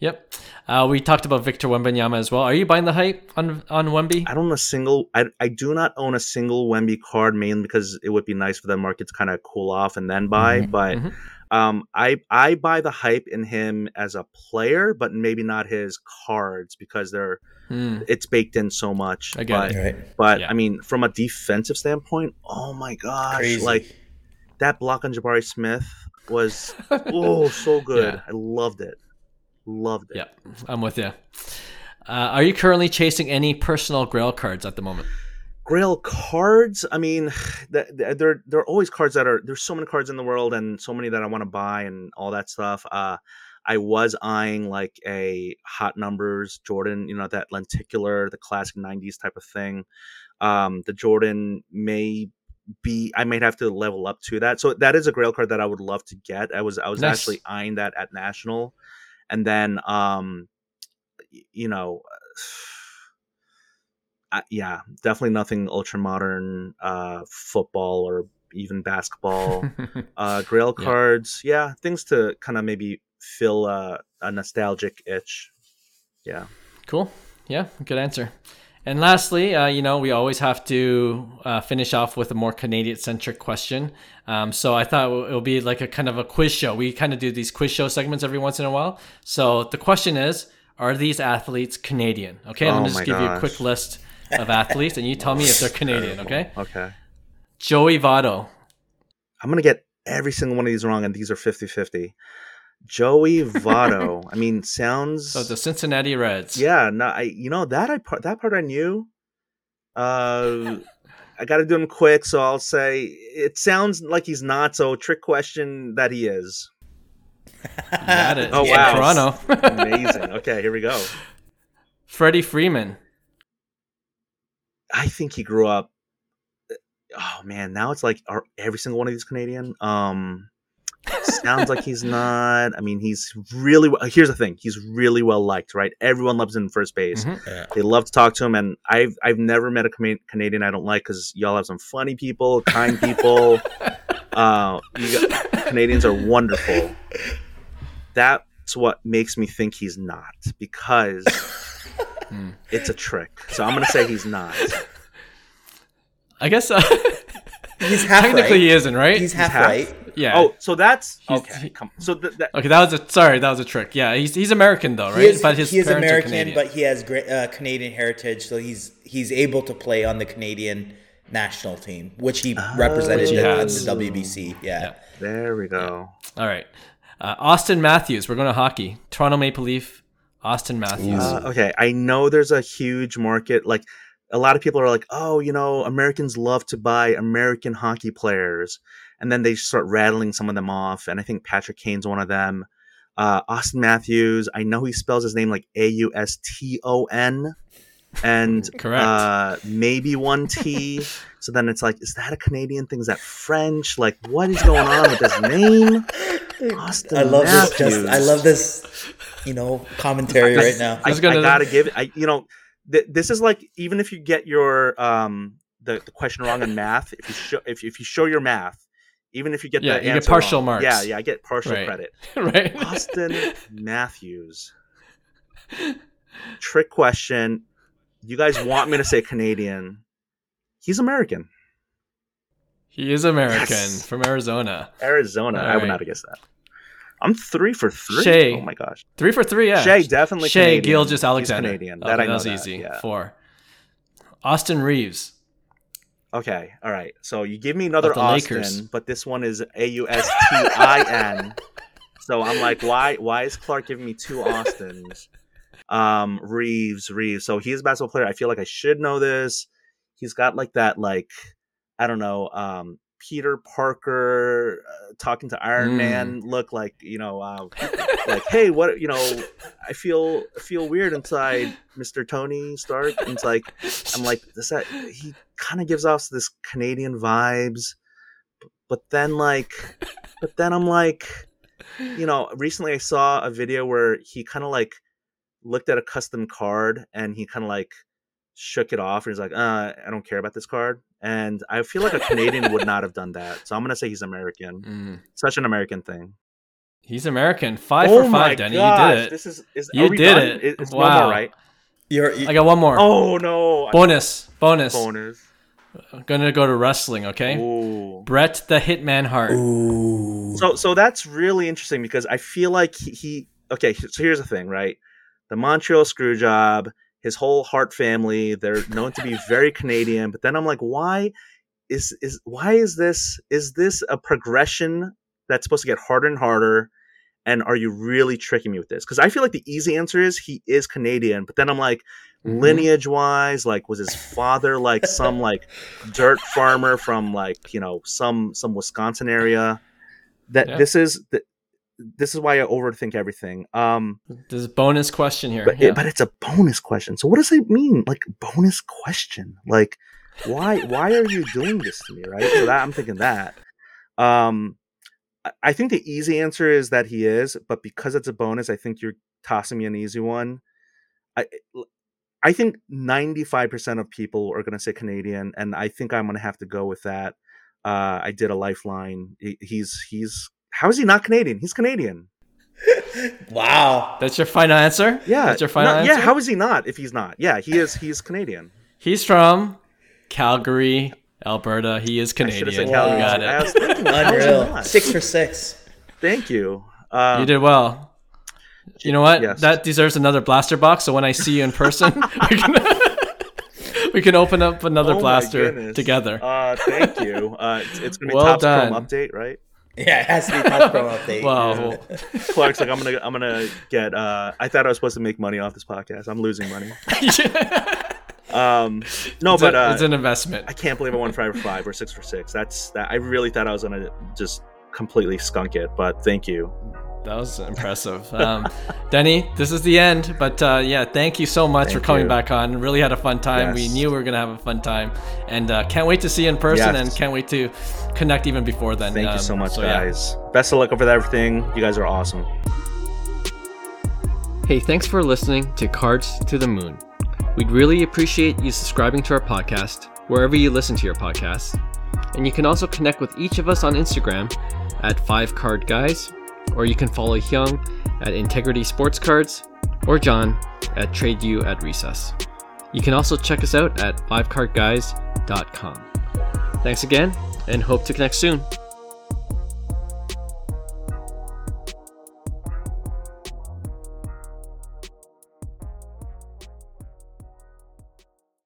Good one. Yep. Uh, we talked about Victor Wembanyama as well. Are you buying the hype on on Wemby? I don't own a single. I, I do not own a single Wemby card, mainly because it would be nice for the market to kind of cool off and then buy. Mm-hmm. But mm-hmm. Um, I I buy the hype in him as a player, but maybe not his cards because they're mm. it's baked in so much. I get but, it. Right. But yeah. I mean, from a defensive standpoint, oh my gosh, Crazy. like that block on Jabari Smith was oh so good. Yeah. I loved it. Loved it. Yeah, I'm with you. Uh, are you currently chasing any personal Grail cards at the moment? Grail cards. I mean, there there are always cards that are there's so many cards in the world and so many that I want to buy and all that stuff. Uh, I was eyeing like a hot numbers Jordan, you know, that lenticular, the classic '90s type of thing. Um, the Jordan may be I might have to level up to that. So that is a Grail card that I would love to get. I was I was nice. actually eyeing that at National, and then um, you know uh, yeah, definitely nothing ultra modern uh, football or even basketball. uh, Grail cards, yeah. yeah things to kind of maybe fill a nostalgic itch. Yeah. Cool. Yeah, good answer. And lastly, uh, you know, we always have to uh, finish off with a more Canadian centric question. Um, so I thought it would be like a kind of a quiz show. We kind of do these quiz show segments every once in a while. So the question is Are these athletes Canadian? Okay, oh me just give gosh. you a quick list of athletes, and you tell me if they're Canadian. Okay. Okay. Joey Votto. I'm gonna get every single one of these wrong, and these are 50-50. Joey Votto. I mean, sounds. So the Cincinnati Reds. Yeah, no, I you know that I part that part I knew. Uh, I got to do him quick, so I'll say it sounds like he's not. So trick question that he is. got it. Oh wow, Toronto. Amazing. Okay, here we go. Freddie Freeman. I think he grew up. Oh man, now it's like are every single one of these Canadian. Um, sounds like he's not. I mean, he's really. Here's the thing: he's really well liked, right? Everyone loves him in first base. Mm-hmm. Yeah. They love to talk to him, and I've I've never met a Canadian I don't like because y'all have some funny people, kind people. uh, got, Canadians are wonderful. That's what makes me think he's not because Hmm. It's a trick. So I'm gonna say he's not. I guess uh, he's half technically right. he isn't right. He's half, he's half right. Yeah. Oh, so that's he's, okay. He, come. So th- that, okay, that was a sorry, that was a trick. Yeah, he's he's American though, right? He is, but his he is American, but he has great uh, Canadian heritage, so he's he's able to play on the Canadian national team, which he oh, represented in the WBC. Yeah. yeah. There we go. Yeah. All right. Uh, Auston Matthews. We're going to hockey. Toronto Maple Leaf Auston Matthews. Uh, okay, I know there's a huge market. Like a lot of people are like, oh, you know, Americans love to buy American hockey players, and then they start rattling some of them off. And I think Patrick Kane's one of them. Uh, Auston Matthews. I know he spells his name like A U S T O N, and correct. Uh, maybe one T. so then it's like, is that a Canadian thing? Is that French? Like, what is going on with his name? Auston I love Matthews. this. Just, I love this you know commentary right now. I, I, I gotta give it. I you know th- this is like even if you get your um the, the question wrong in math, if you show if if you show your math, even if you get yeah, the you get partial wrong, marks. Yeah, yeah, I get partial right. credit. right. Auston Matthews. Trick question. You guys want me to say Canadian? He's American. He is American yes. from Arizona. Arizona. All I would not have guessed that. I'm three for three. Shai. Oh my gosh. Three for three, yeah. Shai definitely Shai Canadian. Gilgeous Alexander. He's Canadian. That I know was that. easy. Yeah. Four. Austin Reaves. Okay, all right. So you give me another Austin, Lakers. but this one is A U S T I N. So I'm like, why? Why is Clark giving me two Austins? Um, Reeves, Reaves. So he's a basketball player. I feel like I should know this. He's got like that, like I don't know, um, Peter Parker uh, talking to Iron Mm. Man look, like you know, uh, like hey, what you know, I feel feel weird inside, Mister Tony Stark. And it's like I'm like this. That he kind of gives off this Canadian vibes, but then like, but then I'm like, you know, recently I saw a video where he kind of like looked at a custom card and he kind of like shook it off and he's like, uh, I don't care about this card. And I feel like a Canadian would not have done that. So I'm gonna say he's American. Mm. Such an American thing. He's American. Five oh for my five, Denny. gosh, You did it. This is, is You we did done? it. It's no Wow. more, right? You're, you I got one more. Oh no. bonus. Bonus. bonus. I'm gonna go to wrestling. Okay. Ooh. Brett the Hitman Hart. Ooh. So so that's really interesting because I feel like he, he okay, so here's the thing, right? The Montreal Screwjob, his whole Hart family, they're known to be very Canadian, but then I'm like, why is is why is this is this a progression that's supposed to get harder and harder? And are you really tricking me with this? Because I feel like the easy answer is he is Canadian, but then I'm like, Mhm. lineage wise, like was his father like some like dirt farmer from like you know some some Wisconsin area? That Yeah. this is th- this is why I overthink everything. Um, There's a bonus question here. but Yeah. it, but it's a bonus question. So what does it mean? Like bonus question? Like why why are you doing this to me? Right? So that I'm thinking that. Um, I- think the easy answer is that he is, but because it's a bonus, I think you're tossing me an easy one. I I think 95% of people are going to say Canadian, and I think I'm going to have to go with that. Uh, I did a lifeline. He- He's he's how is he not Canadian? He's Canadian. wow. That's your final answer. Yeah, That's your final no, answer. Yeah, how is he not? If he's not, yeah, he is. He's Canadian. He's from Calgary, Alberta. He is Canadian. have said You Calgary. got I it. was thinking, how is he Unreal. Six for six. Thank you. Uh, You did well. You know what? Yes. That deserves another blaster box. So when I see you in person, we can, we can open up another oh blaster together. Uh, thank you. Uh, it's, it's gonna be Well Topps Chrome done. update, right? Yeah, it has to be Topps Chrome update. Wow. Clark's like, I'm gonna, I'm gonna get. Uh, I thought I was supposed to make money off this podcast. I'm losing money. Um, no, it's, but a- uh, it's an investment. I can't believe I won five for five or six for six. That's that. I really thought I was gonna just completely skunk it, but thank you. That was impressive. Um, Denny, this is the end. But uh, yeah, thank you so much Thank for coming you. back on. Really had a fun time. We knew we were going to have a fun time. And uh, can't wait to see you in person Yes. and can't wait to connect even before then. Thank you Um, so much, yeah. guys. Best of luck with everything. You guys are awesome. Hey, thanks for listening to Cards to the Moon. We'd really appreciate you subscribing to our podcast wherever you listen to your podcasts. And you can also connect with each of us on Instagram at 5cardguys, or you can follow Hyung at Integrity Sports Cards, or John at TradeU at Recess. You can also check us out at 5cardguys.com. Thanks again, and hope to connect soon.